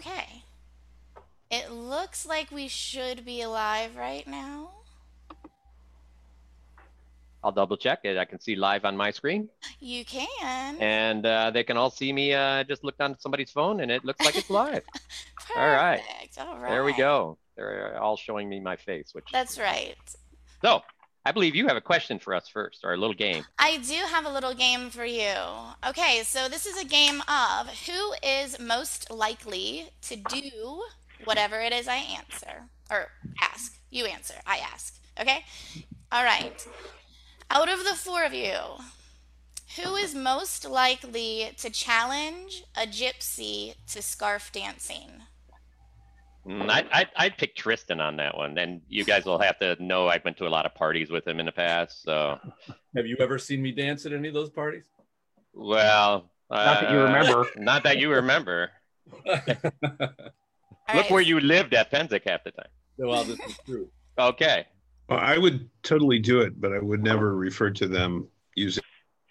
Okay. It looks like we should be live right now. I'll double check it. I can see live on my screen, You can. and uh, they can all see me. Uh, just looked on somebody's phone, and it looks like it's live. all right. All right. there we go. They're all showing me my face, which That's right. so. I believe you have a question for us first, or a little game. I do have a little game for you. Okay, so this is a game of who is most likely to do whatever it is I answer or ask. You answer, I ask. Okay? All right. Out of the four of you, who is most likely to challenge a gypsy to scarf dancing? Mm, I, I I'd pick Tristan on that one. And you guys will have to know I've been to a lot of parties with him in the past. So, Have you ever seen me dance at any of those parties? well, Not that you uh, remember. Not that you remember. Look right, where you lived at Penzic half the time. well, this is true. Okay. Well, I would totally do it, but I would never refer to them using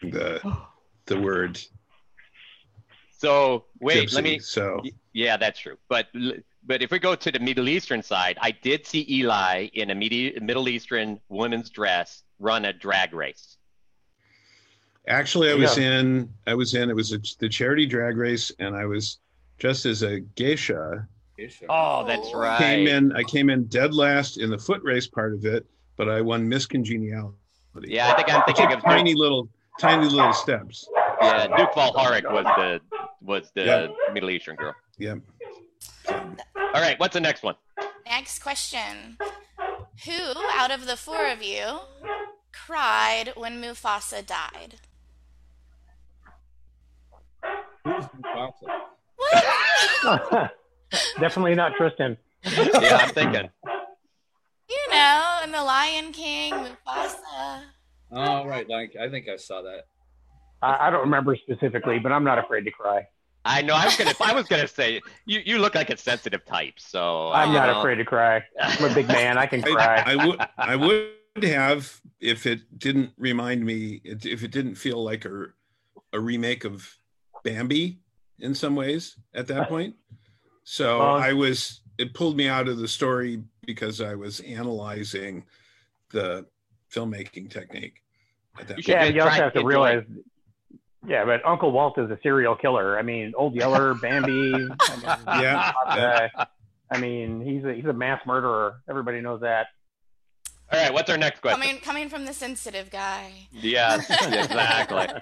the the word So wait, gypsy. let me. So y- Yeah, that's true. But but if we go to the Middle Eastern side, I did see Eli in a medi- Middle Eastern women's dress run a drag race. actually, I was go. in. I was in. It was a, the charity drag race, and I was dressed as a geisha. Geisha. Oh, that's right. Came in. I came in dead last in the foot race part of it, but I won Miss Congeniality. Yeah, I think I'm thinking took of tiny little, tiny little steps. yeah. Duke Valharic was the was the Yeah. Middle Eastern girl. Yeah. All right, what's the next one? next question. Who out of the four of you cried when Mufasa died? Who's Mufasa? What? Definitely not Tristan. Yeah, I'm thinking. you know, in The Lion King, Mufasa. Oh, right. Like I think I saw that. I, I don't remember specifically, but I'm not afraid to cry. I know. I was gonna. I was gonna say you. You look like a sensitive type. So I'm not know. afraid to cry. I'm a big man. I can cry. I would. I would have if it didn't remind me. If it didn't feel like a a remake of Bambi in some ways at that uh, point. So Well- I was. It pulled me out of the story because I was analyzing the filmmaking technique at that You point. yeah, just you also have to realize. Yeah, but Uncle Walt is a serial killer. I mean, Old Yeller, Bambi. I mean, Yeah. uh, I mean, he's a he's a mass murderer. Everybody knows that. All right, what's our next question? Coming, coming from the sensitive guy. Yeah, exactly.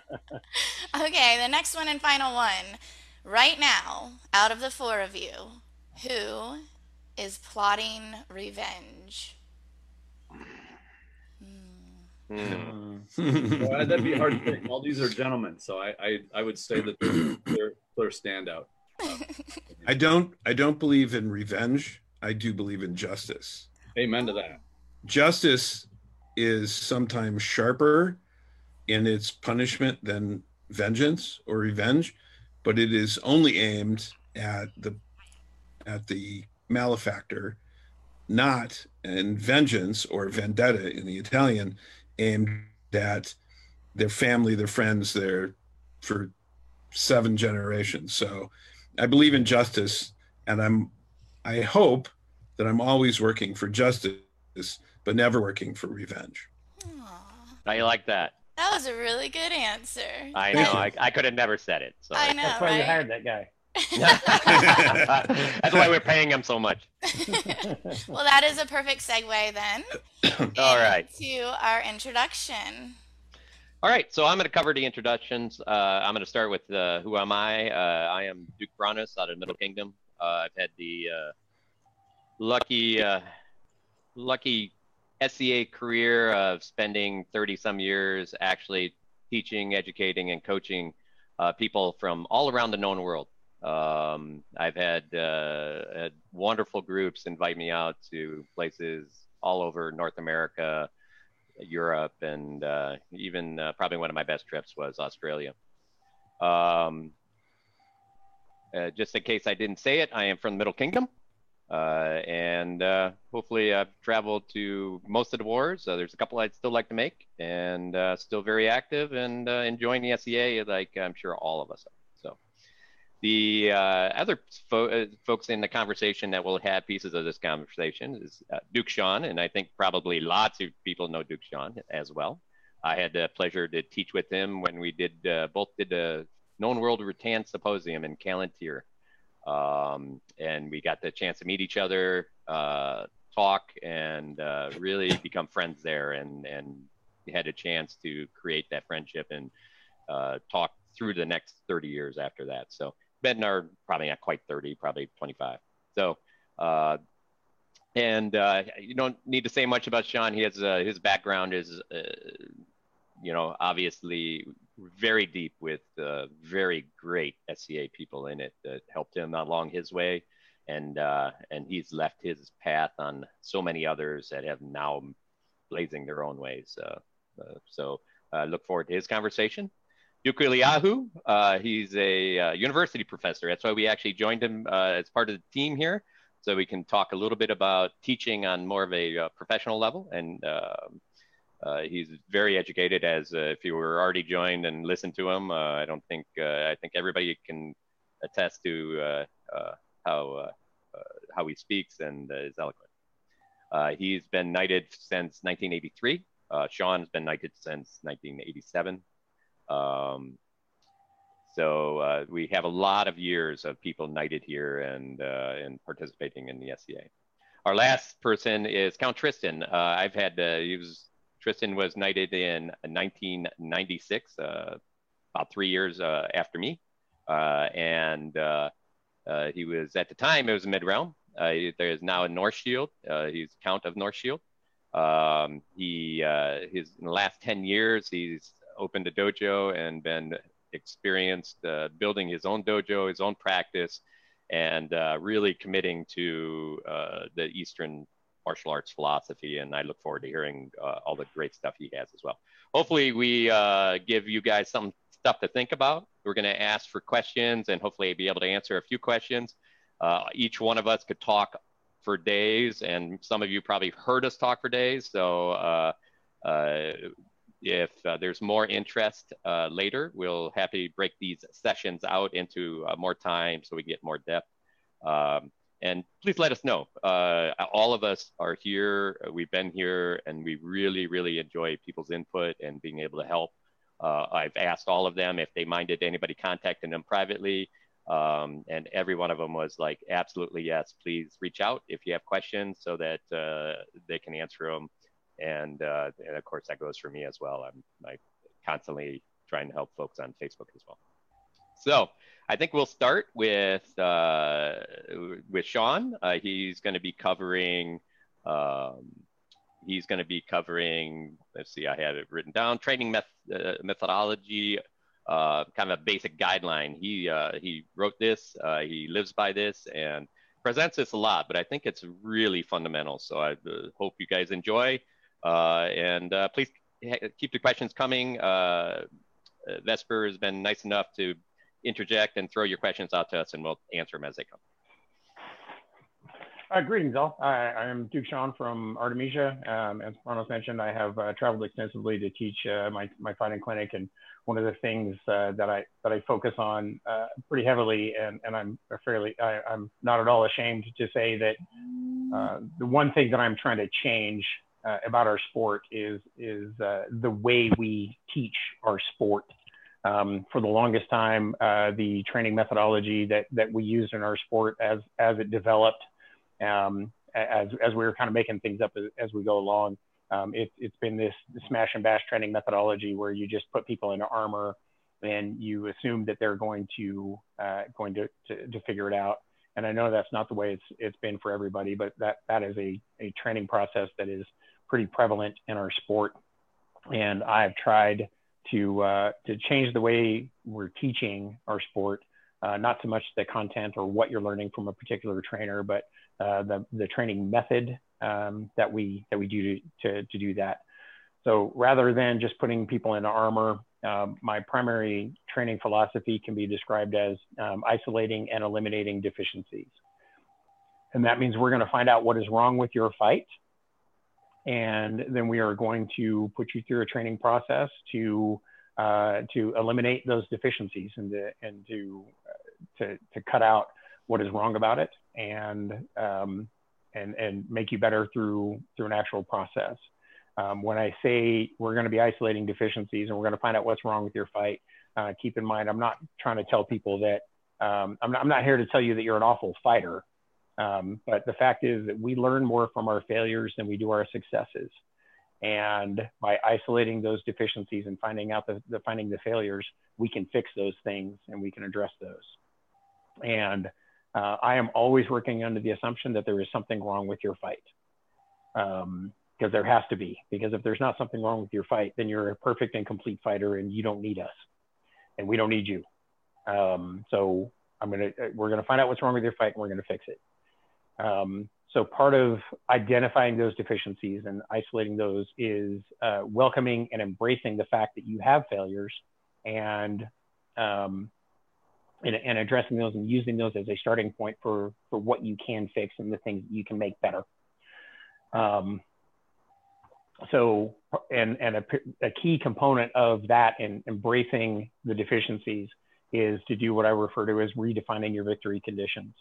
Okay, the next one and final one. Right now, out of the four of you, who is plotting revenge? Hmm. Well, that'd be hard to pick. All these are gentlemen, so I I, I would say that they're clear, clear standout. I don't. I don't believe in revenge. I do believe in justice. Amen to that. justice is sometimes sharper in its punishment than vengeance or revenge but it is only aimed at the at the malefactor not and vengeance or vendetta in the italian aimed at their family their friends their for seven generations so i believe in justice and i'm i hope that i'm always working for justice but never working for revenge. Aw, I like that. that was a really good answer. I know. I, I could have never said it. So. I know, That's why you right? hired that guy. That's why we're paying him so much. well, that is a perfect segue then. All right. To our introduction. All right. So I'm going to cover the introductions. Uh, I'm going to start with uh, who am I? Uh, I am Duke Braunus out of Middle Kingdom. Uh, I've had the uh, lucky, uh, lucky SCA career of spending 30 some years actually teaching, educating, and coaching uh, people from all around the known world. Um, I've had, uh, had wonderful groups invite me out to places all over North America, Europe, and uh, even uh, probably one of my best trips was Australia. Um, uh, just in case I didn't say it, I am from the Middle Kingdom. Uh, and uh, hopefully I've traveled to most of the wars. There's a couple I'd still like to make, and still very active and enjoying the SCA like I'm sure all of us are. The uh, other fo- uh, folks in the conversation that will have pieces of this conversation is uh, Duke Sean, and I think probably lots of people know Duke Sean as well. I had the pleasure to teach with him when we did uh, both did the Known World Rattan Symposium in Calontir, um, and we got the chance to meet each other, uh, talk, and uh, really become friends there, and and had a chance to create that friendship and talk through the next 30 years after that. So Ben are probably not quite 30, probably 25. So, uh, and uh, you don't need to say much about Sean. He has uh, his background is, uh, you know, obviously very deep with uh, very great SCA people in it that helped him along his way, and uh, and he's left his path on so many others that have now blazing their own ways. so look forward to his conversation. Duke Eliyahu, uh, he's a uh, university professor. That's why we actually joined him uh, as part of the team here. So we can talk a little bit about teaching on more of a uh, professional level. And um, uh, he's very educated as uh, if you were already joined and listened to him, I don't think, I think everybody can attest to how, how he speaks and is eloquent. he's been knighted since 1983. Sean's been knighted since 1987. Um, so uh, we have a lot of years of people knighted here and uh, and participating in the SCA. Our last person is Count Tristan. Uh, I've had uh, he was Tristan was knighted in 1996, uh, about three years uh, after me, and he was at the time it was a mid realm. there is now a North Shield. he's Count of North Shield. Um, he his in the last 10 years he's opened a dojo and been experienced uh, building his own dojo, his own practice, and uh, really committing to uh, the Eastern martial arts philosophy. And I look forward to hearing uh, all the great stuff he has as well. Hopefully, we uh, give you guys some stuff to think about. We're going to ask for questions and hopefully be able to answer a few questions. Uh, each one of us could talk for days, and some of you probably heard us talk for days. So if uh, there's more interest uh, later, we'll happy break these sessions out into uh, more time so we get more depth. Um, and please let us know. Uh, all of us are here. We've been here, and we really, really enjoy people's input and being able to help. Uh, I've asked all of them if they minded anybody contacting them privately. Um, and every one of them was like, absolutely yes, please reach out if you have questions so that uh, they can answer them and uh, and of course that goes for me as well. I'm constantly trying to help folks on Facebook as well. So I think we'll start with uh, with Sean. Uh, he's going to be covering. Um, he's going to be covering. Let's see, I had it written down. Training meth- uh, methodology, uh, kind of a basic guideline. He uh, he wrote this. Uh, he lives by this and presents this a lot, but I think it's really fundamental. So I hope you guys enjoy. Uh, and uh, please keep the questions coming. Uh, Vesper has been nice enough to interject and throw your questions out to us, and we'll answer them as they come. Uh, greetings, all. I, am Duke Sean from Artemisia. Um, as Manos mentioned, I have uh, traveled extensively to teach uh, my, my fighting clinic, and one of the things that I that I focus on pretty heavily, and, and I'm fairly I, am not at all ashamed to say that the one thing that I'm trying to change uh, about our sport is is uh, the way we teach our sport. Um, for the longest time, uh, the training methodology that that we used in our sport as as it developed, um, as as we were kind of making things up as, as we go along, um, it, has been this smash and bash training methodology where you just put people into armor and you assume that they're going to uh, going to, to, to figure it out. And I know that's not the way it's it's been for everybody, but that that is a, a training process that is pretty prevalent in our sport. And I've tried to uh, to change the way we're teaching our sport, uh, not so much the content or what you're learning from a particular trainer, but uh, the the training method um, that we that we do to, to, to do that. So rather than just putting people in armor, um, my primary training philosophy can be described as um, isolating and eliminating deficiencies. And that means we're going to find out what is wrong with your fight and then we are going to put you through a training process to uh, to eliminate those deficiencies and to, and to uh, to, to cut out what is wrong about it and, um, and, and make you better through, through an actual process. Um, when I say we're going to be isolating deficiencies and we're going to find out what's wrong with your fight, uh, keep in mind, I'm not trying to tell people that um, I'm, not, I'm, not, here to tell you that you're an awful fighter. Um, but the fact is that we learn more from our failures than we do our successes. And by isolating those deficiencies and finding out the, the finding the failures, we can fix those things and we can address those. And uh, I am always working under the assumption that there is something wrong with your fight. Um, because there has to be. Because if there's not something wrong with your fight, then you're a perfect and complete fighter, and you don't need us, and we don't need you. Um, so I'm gonna we're gonna find out what's wrong with your fight, and we're gonna fix it. Um, so part of identifying those deficiencies and isolating those is uh, welcoming and embracing the fact that you have failures, and um, and, and, addressing those and using those as a starting point for for what you can fix and the things you can make better. Um, so and and a, a, key component of that and embracing the deficiencies is to do what I refer to as redefining your victory conditions.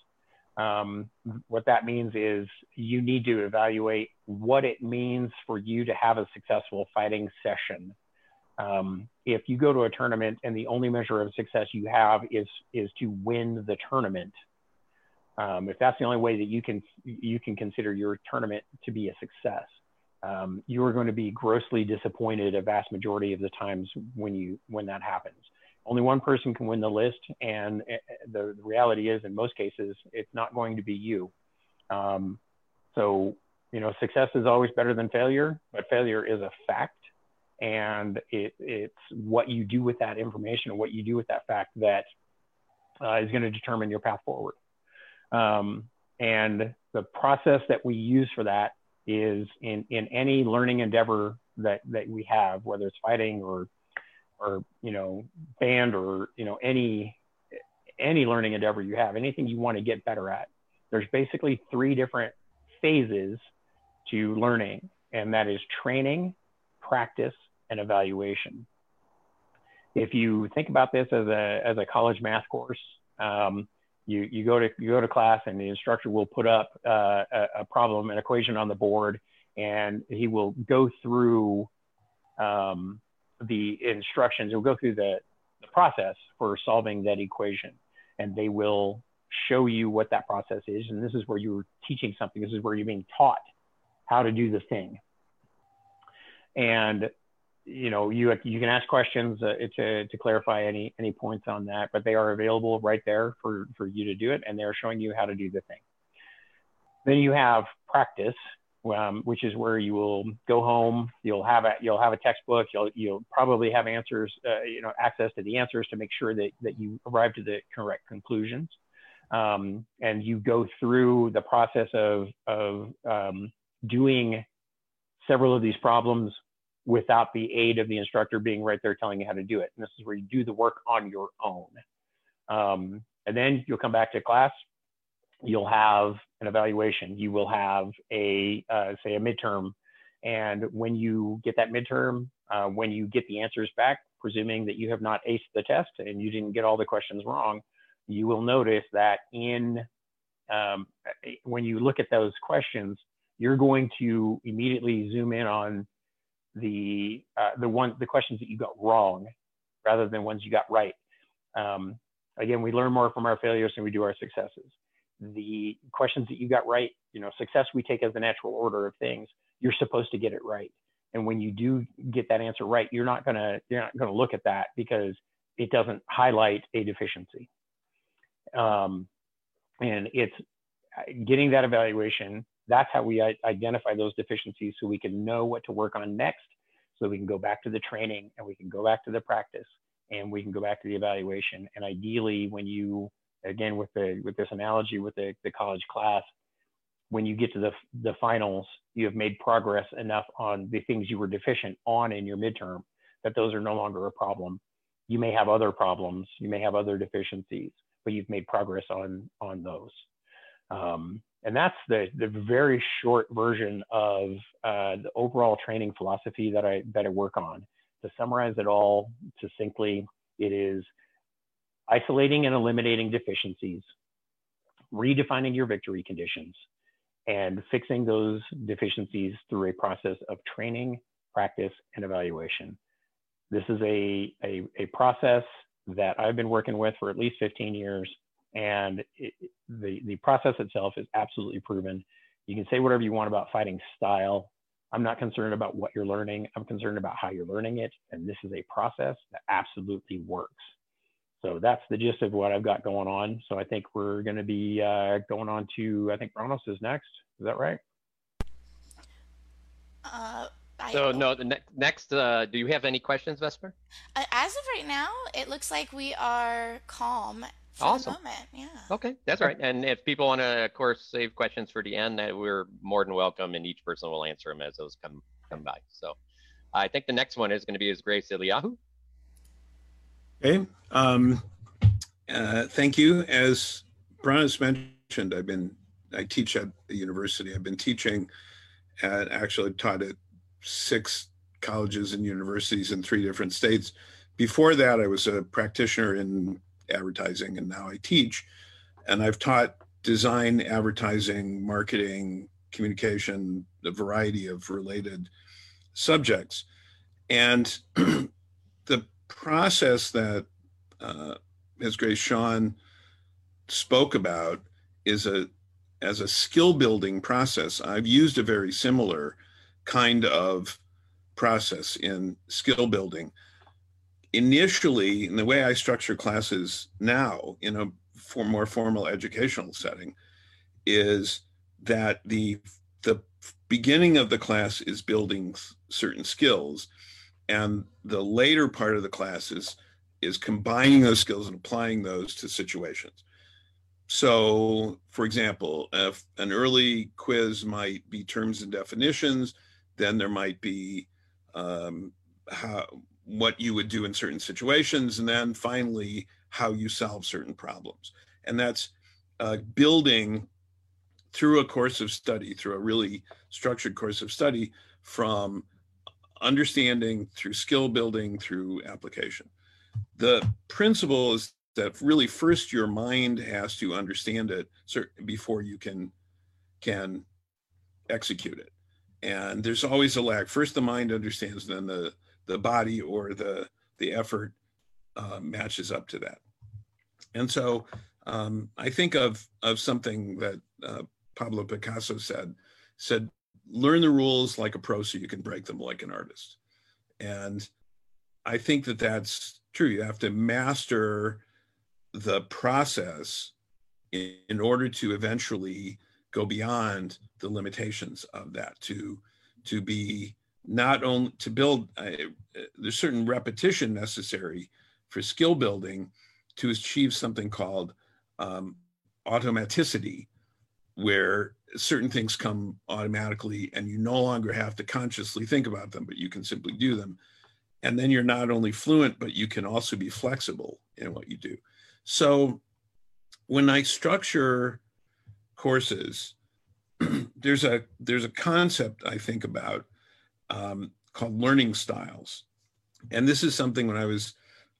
Um, what that means is you need to evaluate what it means for you to have a successful fighting session. Um, if you go to a tournament and the only measure of success you have is is to win the tournament, um, if that's the only way that you can you can consider your tournament to be a success, um, you are going to be grossly disappointed a vast majority of the times when you when that happens. Only one person can win the list, and eh, eh, the, reality is, in most cases, it's not going to be you. Um, so, you know, success is always better than failure, but failure is a fact, and it, it's what you do with that information and what you do with that fact that uh, is going to determine your path forward. Um, and the process that we use for that is in, in any learning endeavor that, that we have, whether it's fighting or, or, you know, band or, you know, any, any learning endeavor you have, anything you want to get better at, there's basically three different phases to learning, and that is training, practice, and evaluation. If you think about this as a, as a college math course, um, you, you go to you go to class and the instructor will put up uh, a, a, problem, an equation on the board, and he will go through um, the instructions. He'll go through the, the process for solving that equation, and they will show you what that process is. And this is where you're teaching something. This is where you're being taught how to do the thing. And you know, you you can ask questions uh, to to clarify any any points on that, but they are available right there for for you to do it, and they're showing you how to do the thing. Then you have practice, um, which is where you will go home. You'll have a you'll have a textbook. You'll you'll probably have answers, uh, you know, access to the answers to make sure that that you arrive to the correct conclusions. Um, and you go through the process of of um, doing several of these problems without the aid of the instructor being right there telling you how to do it. And this is where you do the work on your own. Um, and then you'll come back to class. You'll have an evaluation. You will have a, uh, say, a midterm. And when you get that midterm, uh, when you get the answers back, presuming that you have not aced the test and you didn't get all the questions wrong, you will notice that in um, when you look at those questions, you're going to immediately zoom in on the uh, the one the questions that you got wrong rather than ones you got right. Um, again, we learn more from our failures than we do our successes. The questions that you got right, you know, success we take as the natural order of things. You're supposed to get it right, and when you do get that answer right, you're not gonna you're not gonna look at that because it doesn't highlight a deficiency. Um, and it's uh, getting that evaluation that's how we identify those deficiencies so we can know what to work on next so we can go back to the training and we can go back to the practice and we can go back to the evaluation and ideally when you again with the with this analogy with the, the college class when you get to the the finals you have made progress enough on the things you were deficient on in your midterm that those are no longer a problem you may have other problems you may have other deficiencies but you've made progress on on those um, and that's the, the very short version of uh, the overall training philosophy that I, that I work on. To summarize it all succinctly, it is isolating and eliminating deficiencies, redefining your victory conditions, and fixing those deficiencies through a process of training, practice, and evaluation. This is a, a, a process that I've been working with for at least 15 years, and it, the, the process itself is absolutely proven. You can say whatever you want about fighting style. I'm not concerned about what you're learning. I'm concerned about how you're learning it. And this is a process that absolutely works. So that's the gist of what I've got going on. So I think we're going to be uh, going on to, I think Bronos is next. Is that right? Uh, I, So no, the ne- next, uh, do you have any questions, Vesper? uh, as of right now, it looks like we are calm for Awesome. the moment. Yeah. Okay, that's right. And if people want to, of course, save questions for the end, that we're more than welcome, and each person will answer them as those come come by. So, I think the next one is going to be His Grace Eliyahu. Okay. Um, uh, thank you. As Bronis mentioned, I've been I teach at the university. I've been teaching at actually taught at six colleges and universities in three different states. Before that, I was a practitioner in advertising, and now I teach. And I've taught design, advertising, marketing, communication, a variety of related subjects. And process that uh. Grace Sean spoke about is a as a skill building process. I've used a very similar kind of process in skill building. Initially, in the way I structure classes now in a for more formal educational setting, is that the the beginning of the class is building certain skills and the later part of the class is is combining those skills and applying those to situations. So for example if an early quiz might be terms and definitions then there might be um, how what you would do in certain situations and then finally how you solve certain problems. And that's uh, building through a course of study through a really structured course of study from understanding through skill building through application. The principle is that really first your mind has to understand it before you can can execute it. And there's always a lag. First the mind understands, then the the body or the the effort uh, matches up to that. And so um, I think of of something that uh, Pablo Picasso said said learn the rules like a pro so you can break them like an artist. And I think that that's true. You have to master the process in, in order to eventually go beyond the limitations of that to to be not only to build uh, there's certain repetition necessary for skill building to achieve something called um, automaticity where certain things come automatically and you no longer have to consciously think about them, but you can simply do them. And then you're not only fluent, but you can also be flexible in what you do. So when I structure courses, there's a there's a concept I think about um, called learning styles, and this is something when I was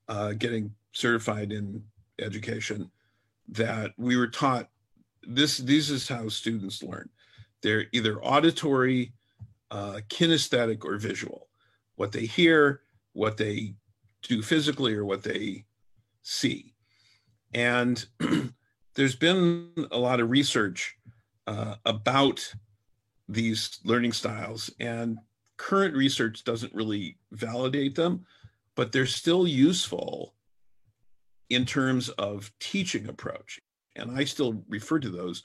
uh, getting certified in education that we were taught this this is how students learn. They're either auditory uh, kinesthetic or visual. What they hear what they do physically or what they see. And there's been a lot of research uh, about these learning styles and current research doesn't really validate them but they're still useful in terms of teaching approach and I still refer to those.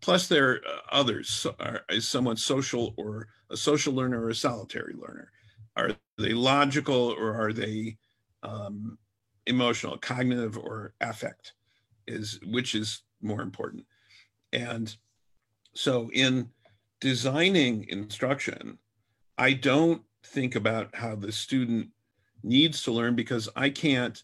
Plus, there are uh, others. Are, is someone social or a social learner or a solitary learner? Are they logical or are they um, emotional, cognitive or affect? Is which is more important? And so, in designing instruction, I don't think about how the student needs to learn because I can't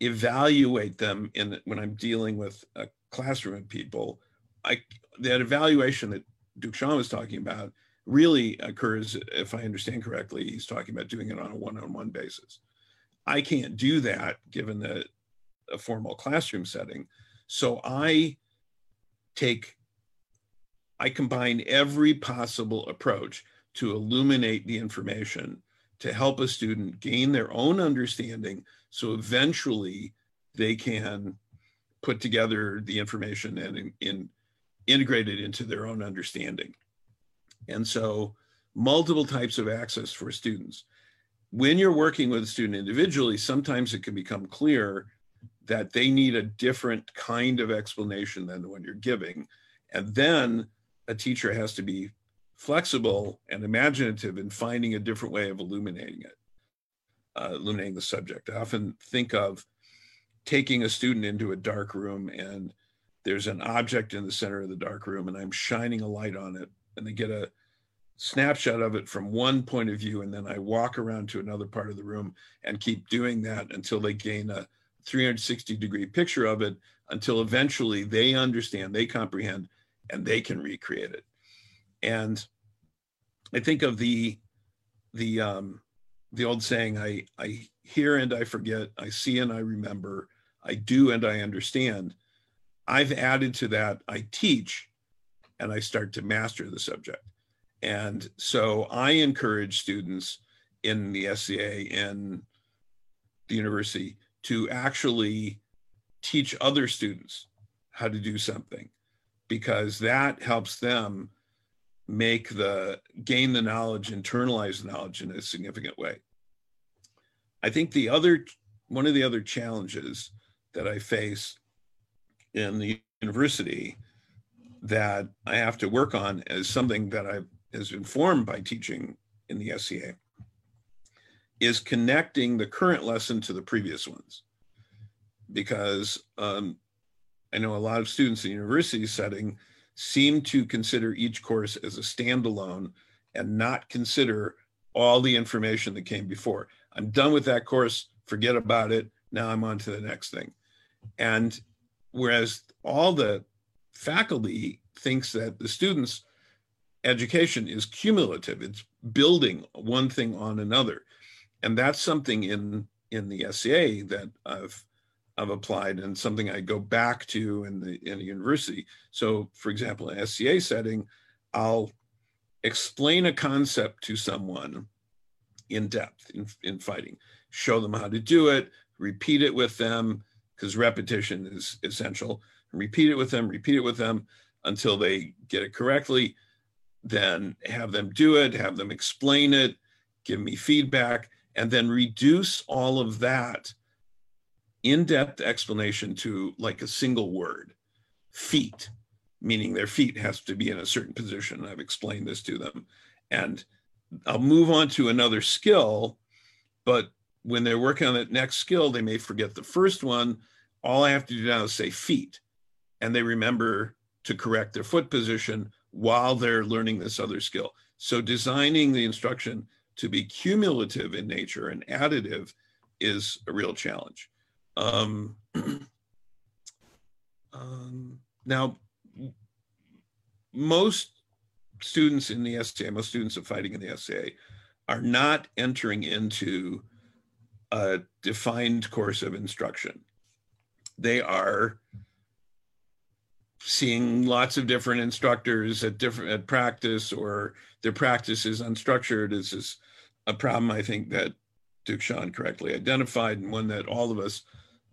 evaluate them in when I'm dealing with a classroom of people. I that evaluation that Duke Sean was talking about really occurs, if I understand correctly, he's talking about doing it on a one-on-one basis. I can't do that given that a formal classroom setting. So I take, I combine every possible approach to illuminate the information to help a student gain their own understanding so eventually they can put together the information and in, in integrate it into their own understanding. And so multiple types of access for students. When you're working with a student individually, sometimes it can become clear that they need a different kind of explanation than the one you're giving. And then a teacher has to be flexible and imaginative in finding a different way of illuminating it, uh, illuminating the subject. I often think of taking a student into a dark room and there's an object in the center of the dark room and I'm shining a light on it and they get a snapshot of it from one point of view and then I walk around to another part of the room and keep doing that until they gain a 360 degree picture of it until eventually they understand, they comprehend, and they can recreate it. And I think of the the um, the old saying, I I hear and I forget, I see and I remember, I do and I understand. I've added to that, I teach and I start to master the subject. And so I encourage students in the SCA in the university to actually teach other students how to do something because that helps them make the gain the knowledge internalize the knowledge in a significant way i think the other one of the other challenges that i face in the university that i have to work on is something that i has been formed by teaching in the sca is connecting the current lesson to the previous ones. Because um, I know a lot of students in university setting seem to consider each course as a standalone and not consider all the information that came before. I'm done with that course, forget about it. Now I'm on to the next thing. And whereas all the faculty thinks that the students' education is cumulative, it's building one thing on another and that's something in in the SCA that I've I've applied and something I go back to in the in the university. So, for example, in SCA setting, I'll explain a concept to someone in depth in, in fighting, show them how to do it, repeat it with them because repetition is essential. Repeat it with them, repeat it with them until they get it correctly. Then have them do it, have them explain it, give me feedback and then reduce all of that in-depth explanation to like a single word feet meaning their feet has to be in a certain position. I've explained this to them. And i'll move on to another skill but when they're working on that next skill they may forget the first one. All i have to do now is say feet. And they remember to correct their foot position while they're learning this other skill. So designing the instruction to be cumulative in nature and additive is a real challenge. Um, um, now, most students in the SCA, most students of fighting in the SCA, are not entering into a defined course of instruction. They are seeing lots of different instructors at different at practice or their practice is unstructured is this a problem I think that Duke Sean correctly identified and one that all of us,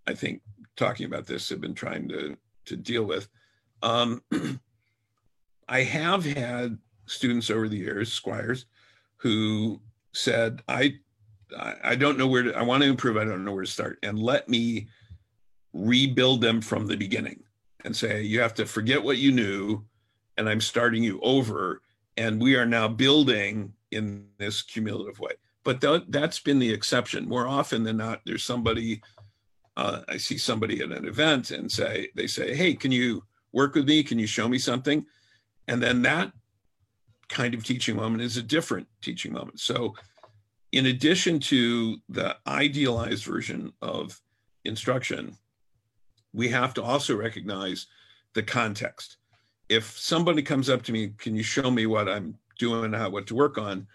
I think, talking about this have been trying to, to deal with. Um, I have had students over the years, squires, who said, I, I don't know where to, I want to improve, I don't know where to start. And let me rebuild them from the beginning and say, you have to forget what you knew, and I'm starting you over. And we are now building in this cumulative way. But th- that's been the exception. More often than not, there's somebody, uh, I see somebody at an event and say, they say, hey, can you work with me? Can you show me something? And then that kind of teaching moment is a different teaching moment. So, in addition to the idealized version of instruction, we have to also recognize the context. If somebody comes up to me, can you show me what I'm doing how, what to work on,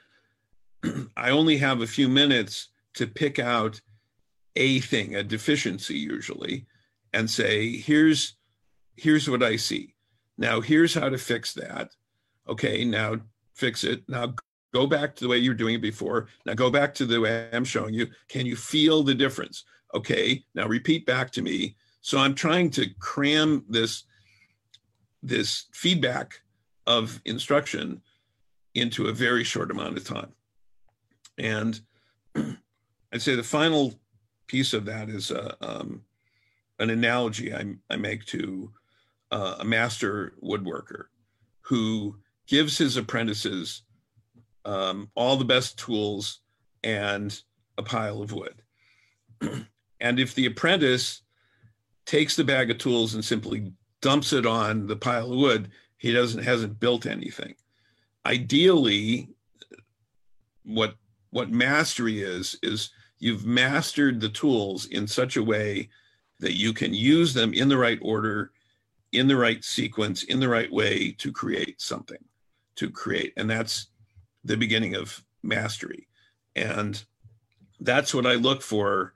I only have a few minutes to pick out a thing, a deficiency usually, and say, here's here's what I see. Now here's how to fix that. Okay, now fix it. Now go back to the way you were doing it before. Now go back to the way I'm showing you. Can you feel the difference? Okay, now repeat back to me. So I'm trying to cram this this feedback of instruction into a very short amount of time. And I'd say the final piece of that is uh, um, an analogy I, I make to uh, a master woodworker who gives his apprentices um, all the best tools and a pile of wood. and if the apprentice takes the bag of tools and simply dumps it on the pile of wood, he doesn't hasn't built anything. Ideally, what what mastery is is you've mastered the tools in such a way that you can use them in the right order, in the right sequence, in the right way to create something, to create. And that's the beginning of mastery. And that's what I look for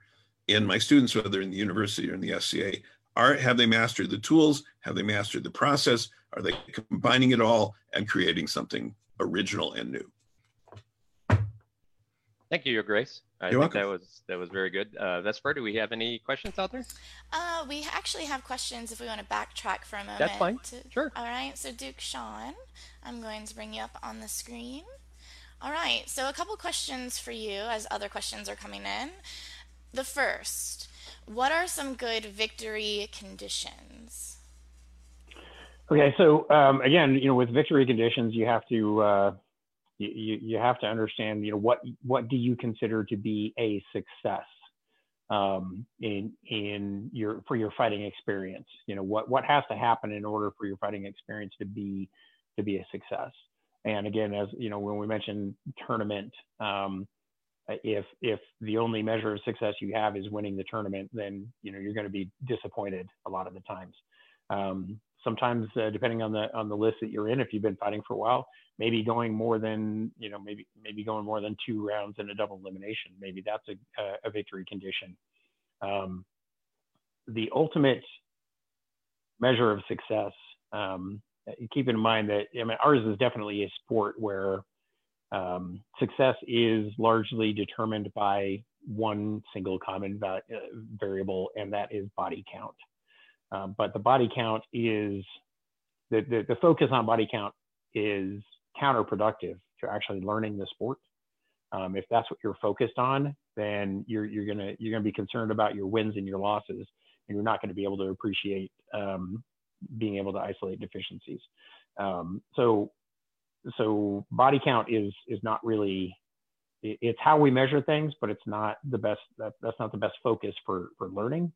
in my students, whether in the university or in the SCA. Are, have they mastered the tools? Have they mastered the process? Are they combining it all and creating something original and new? Thank you, Your Grace. I You're think welcome. that was that was very good. Uh, Vesper, do we have any questions out there? Uh, we actually have questions if we want to backtrack for a moment. That's fine. to- Sure. All right. So Duke Sean, I'm going to bring you up on the screen. All right. So a couple questions for you as other questions are coming in. The first, what are some good victory conditions? Okay, so um, again, you know, with victory conditions, you have to uh, you, you have to understand, you know, what what do you consider to be a success um, in in your for your fighting experience? You know, what what has to happen in order for your fighting experience to be to be a success? And again, as you know, when we mentioned tournament, um, if if the only measure of success you have is winning the tournament, then you know you're going to be disappointed a lot of the times. Um, sometimes, uh, depending on the on the list that you're in, if you've been fighting for a while, maybe going more than you know, maybe maybe going more than two rounds in a double elimination, maybe that's a a, victory condition. Um, the ultimate measure of success. Um, keep in mind that I mean ours is definitely a sport where um, success is largely determined by one single common va- uh, variable, and that is body count. Um, but the body count is the, the, the focus on body count is counterproductive to actually learning the sport. Um, if that's what you're focused on, then you're, you're gonna you're gonna be concerned about your wins and your losses, and you're not going to be able to appreciate um, being able to isolate deficiencies. Um, so so body count is is not really it's how we measure things, but it's not the best that, that's not the best focus for for learning.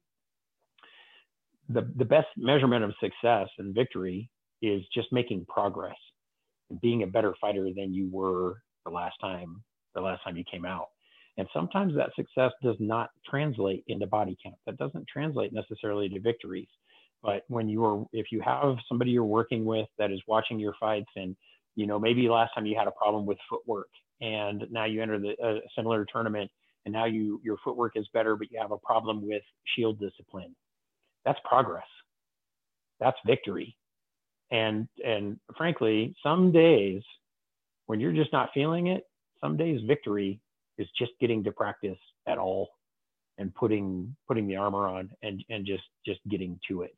The the best measurement of success and victory is just making progress and being a better fighter than you were the last time the last time you came out. And sometimes that success does not translate into body count. That doesn't translate necessarily to victories. But when you are if you have somebody you're working with that is watching your fights and you know maybe last time you had a problem with footwork and now you enter the a similar tournament and now you your footwork is better but you have a problem with shield discipline that's progress. That's victory. And and frankly some days when you're just not feeling it some days victory is just getting to practice at all and putting putting the armor on and and just just getting to it.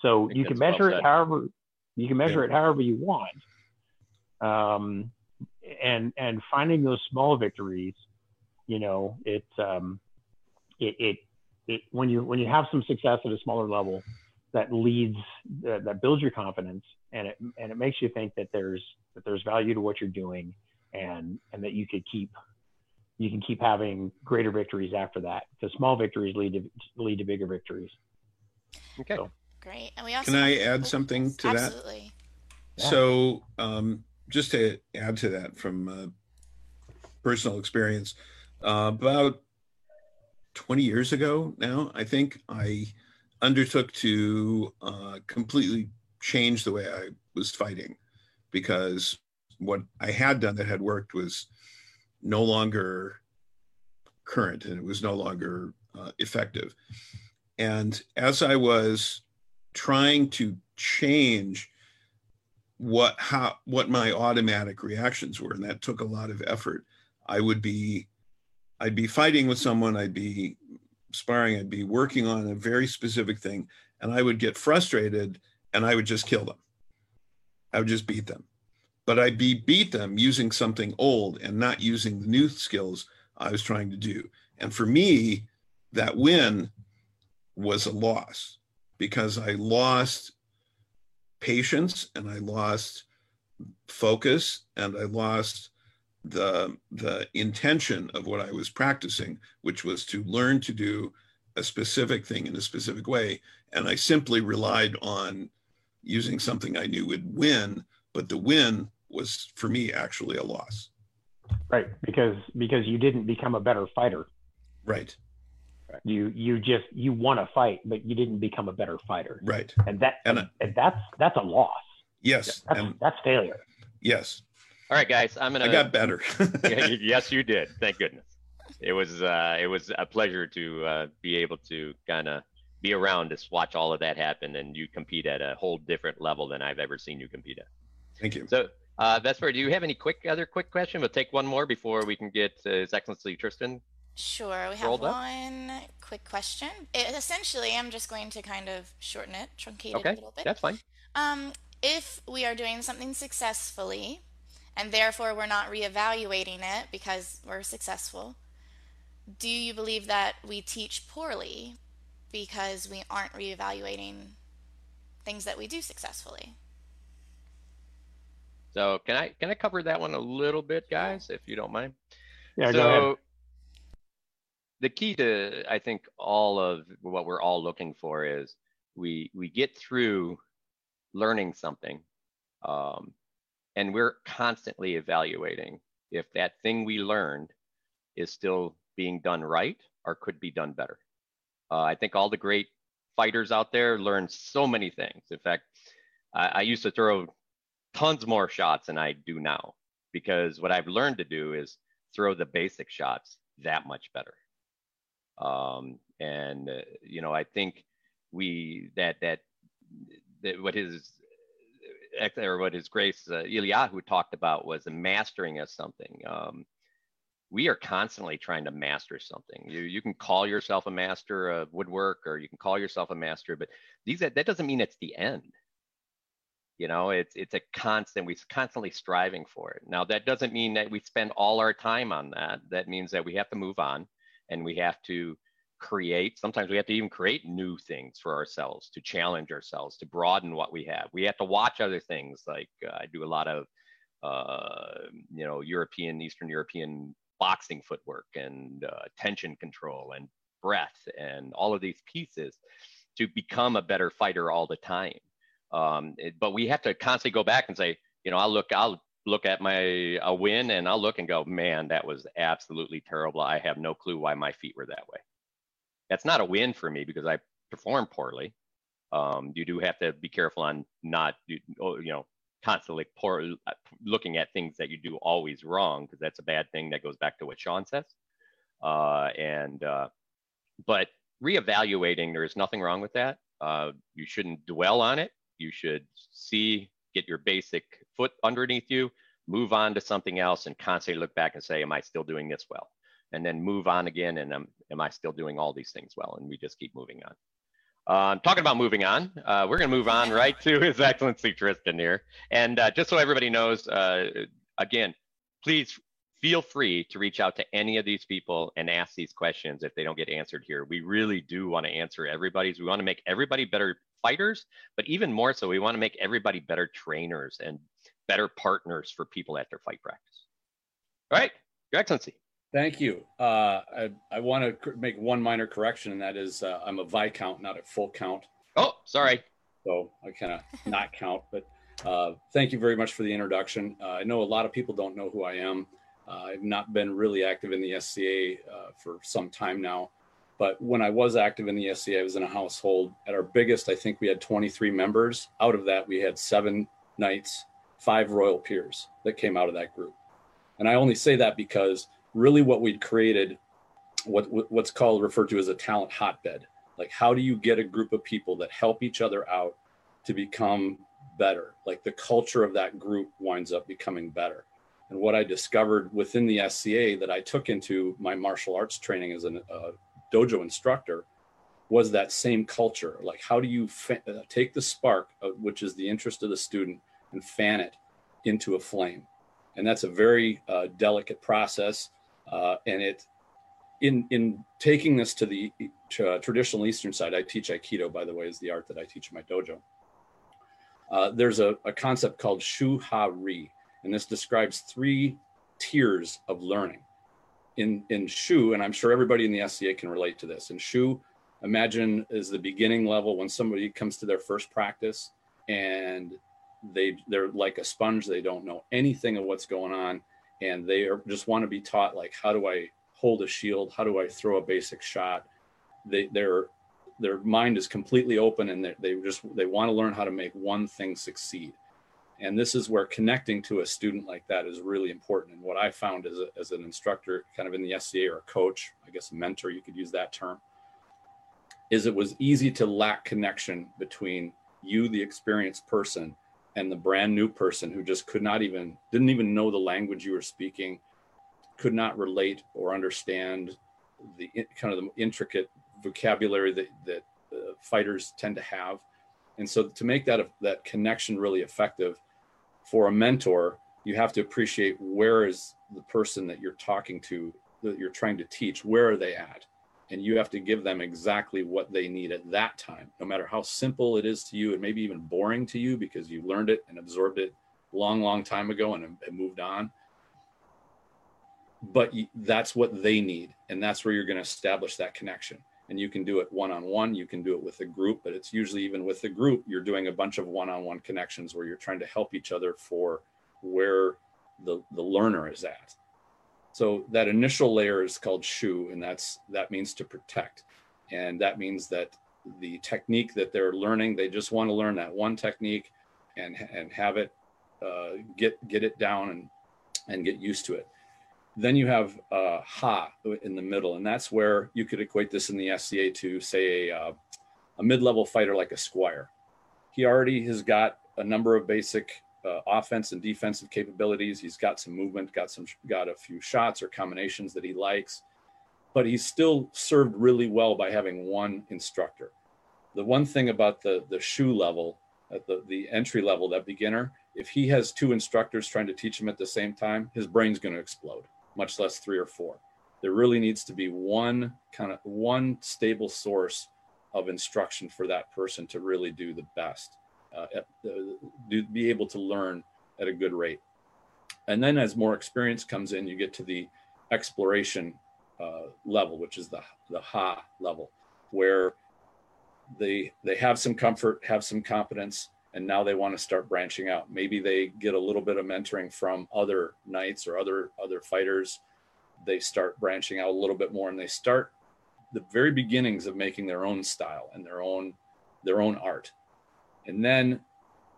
So you can well measure it however you can measure it however you want. Um, and and finding those small victories, you know, it um, it, it it when you when you have some success at a smaller level, that leads that, that builds your confidence, and it and it makes you think that there's that there's value to what you're doing, and and that you could keep you can keep having greater victories after that because small victories lead to lead to bigger victories. Okay. So- Great. And we also Can I add something yes, to that? Absolutely. Yeah. So, um, just to add to that from uh, personal experience, uh, about 20 years ago now, I think I undertook to uh, completely change the way I was fighting because what I had done that had worked was no longer current and it was no longer uh, effective. And as I was trying to change what how what my automatic reactions were, and that took a lot of effort, I would be I'd be fighting with someone, I'd be sparring, I'd be working on a very specific thing, and I would get frustrated and I would just kill them. I would just beat them. But I'd be beat them using something old and not using the new skills I was trying to do. And for me, that win was a loss because I lost patience and I lost focus and I lost the the intention of what I was practicing, which was to learn to do a specific thing in a specific way. And I simply relied on using something I knew would win, but the win was for me actually a loss. Right, because because you didn't become a better fighter. Right. You you just you want to fight, but you didn't become a better fighter. Right. And that And and, I- and that's that's a loss. Yes. That's And that's failure. yes, All right, guys. I'm gonna. I got better. Yes, you did. Thank goodness. It was uh, it was a pleasure to uh, be able to kind of be around to watch all of that happen, and you compete at a whole different level than I've ever seen you compete at. Thank you. So, uh, Vesper, do you have any quick other quick question? We'll take one more before we can get uh, His Excellency Tristan. Sure, we have Rolled up? one quick question. It, essentially, I'm just going to kind of shorten it, truncate it a little bit. that's fine. Um, if we are doing something successfully, and therefore we're not reevaluating it because we're successful, do you believe that we teach poorly because we aren't reevaluating things that we do successfully? So, can I can I cover that one a little bit, guys, if you don't mind? Yeah, so, go ahead. the key to I think all of what we're all looking for is we we get through learning something, um, and we're constantly evaluating if that thing we learned is still being done right or could be done better. Uh, I think all the great fighters out there learn so many things. In fact, I, I used to throw tons more shots than I do now because what I've learned to do is throw the basic shots that much better. Um, and uh, you know, I think we that that, that what his or what his grace uh, Eliyahu talked about was the mastering of something. Um, we are constantly trying to master something. You you can call yourself a master of woodwork, or you can call yourself a master, but these that doesn't mean it's the end. You know, it's it's a constant. We're constantly striving for it. Now that doesn't mean that we spend all our time on that. That means that we have to move on, and we have to create. Sometimes we have to even create new things for ourselves to challenge ourselves, to broaden what we have. We have to watch other things. Like uh, I do a lot of, uh, you know, European, Eastern European boxing footwork and uh, tension control and breath and all of these pieces to become a better fighter all the time. Um, it, but we have to constantly go back and say, you know, I'll look, I'll look at my a win and I'll look and go, man, that was absolutely terrible. I have no clue why my feet were that way. That's not a win for me because I performed poorly. Um, you do have to be careful on not, you know, constantly poor, looking at things that you do always wrong because that's a bad thing. That goes back to what Sean says. Uh, and uh, but reevaluating, there is nothing wrong with that. Uh, you shouldn't dwell on it. You should see, get your basic foot underneath you, move on to something else, and constantly look back and say, "Am I still doing this well?" And then move on again, and am, I still doing all these things well? And we just keep moving on. Um, talking about moving on, uh, we're going to move on right to His Excellency Tristan here. And uh, just so everybody knows, uh, again, please feel free to reach out to any of these people and ask these questions if they don't get answered here. We really do want to answer everybody's. We want to make everybody better fighters, but even more so, we want to make everybody better trainers and better partners for people at their fight practice. All right, Your Excellency. Thank you. Uh, I, I want to make one minor correction, and that is uh, I'm a Viscount, not a full count. Oh, sorry. So I kind of not count, but uh, thank you very much for the introduction. Uh, I know a lot of people don't know who I am. Uh, I've not been really active in the SCA uh, for some time now, but when I was active in the SCA, I was in a household. At our biggest, I think we had 23 members. Out of that, we had seven knights, five royal peers that came out of that group. And I only say that because really what we'd created what what- what's called referred to as a talent hotbed. Like how do you get a group of people that help each other out to become better? Like the culture of that group winds up becoming better. And what I discovered within the SCA that I took into my martial arts training as a uh, dojo instructor was that same culture. Like, how do you fa- uh, take the spark, uh, which is the interest of the student, and fan it into a flame? And that's a very uh, delicate process. Uh, and it, in in taking this to the uh, traditional Eastern side, I teach Aikido, by the way, is the art that I teach in my dojo. Uh, there's a, a concept called Shu Ha Ri, and this describes three tiers of learning. In in Shu, and I'm sure everybody in the SCA can relate to this. In Shu, imagine is the beginning level when somebody comes to their first practice and they they're like a sponge. They don't know anything of what's going on, and they are, just want to be taught like how do I hold a shield? How do I throw a basic shot? They they're their mind is completely open and they, just they want to learn how to make one thing succeed and this is where connecting to a student like that is really important and what i found as, a, as an instructor kind of in the sca or a coach i guess a mentor you could use that term is it was easy to lack connection between you the experienced person and the brand new person who just could not even didn't even know the language you were speaking could not relate or understand the kind of the intricate vocabulary that that uh, fighters tend to have. And so to make that that connection really effective for a mentor you have to appreciate where is the person that you're talking to that you're trying to teach where are they at and you have to give them exactly what they need at that time no matter how simple it is to you and maybe even boring to you because you learned it and absorbed it long long time ago and, and moved on. But that's what they need and that's where you're going to establish that connection. And you can do it one-on-one you can do it with a group but it's usually even with a group you're doing a bunch of one-on-one connections where you're trying to help each other for where the the learner is at so that initial layer is called shu and that's that means to protect and that means that the technique that they're learning they just want to learn that one technique and and have it uh, get get it down and and get used to it then you have uh, Ha in the middle, and that's where you could equate this in the SCA to, say, a, uh, a mid-level fighter like a Squire. He already has got a number of basic uh, offense and defensive capabilities. He's got some movement, got some, got a few shots or combinations that he likes, but he's still served really well by having one instructor. The one thing about the the Shu level, at the the entry level, that beginner, if he has two instructors trying to teach him at the same time, his brain's going to explode much less three or four. There really needs to be one kind of one stable source of instruction for that person to really do the best, uh, be able to learn at a good rate. And then as more experience comes in, you get to the exploration uh, level, which is the, the Ha level, where they they have some comfort, have some competence, and now they want to start branching out. Maybe they get a little bit of mentoring from other knights or other other fighters. They start branching out a little bit more and they start the very beginnings of making their own style and their own their own art and then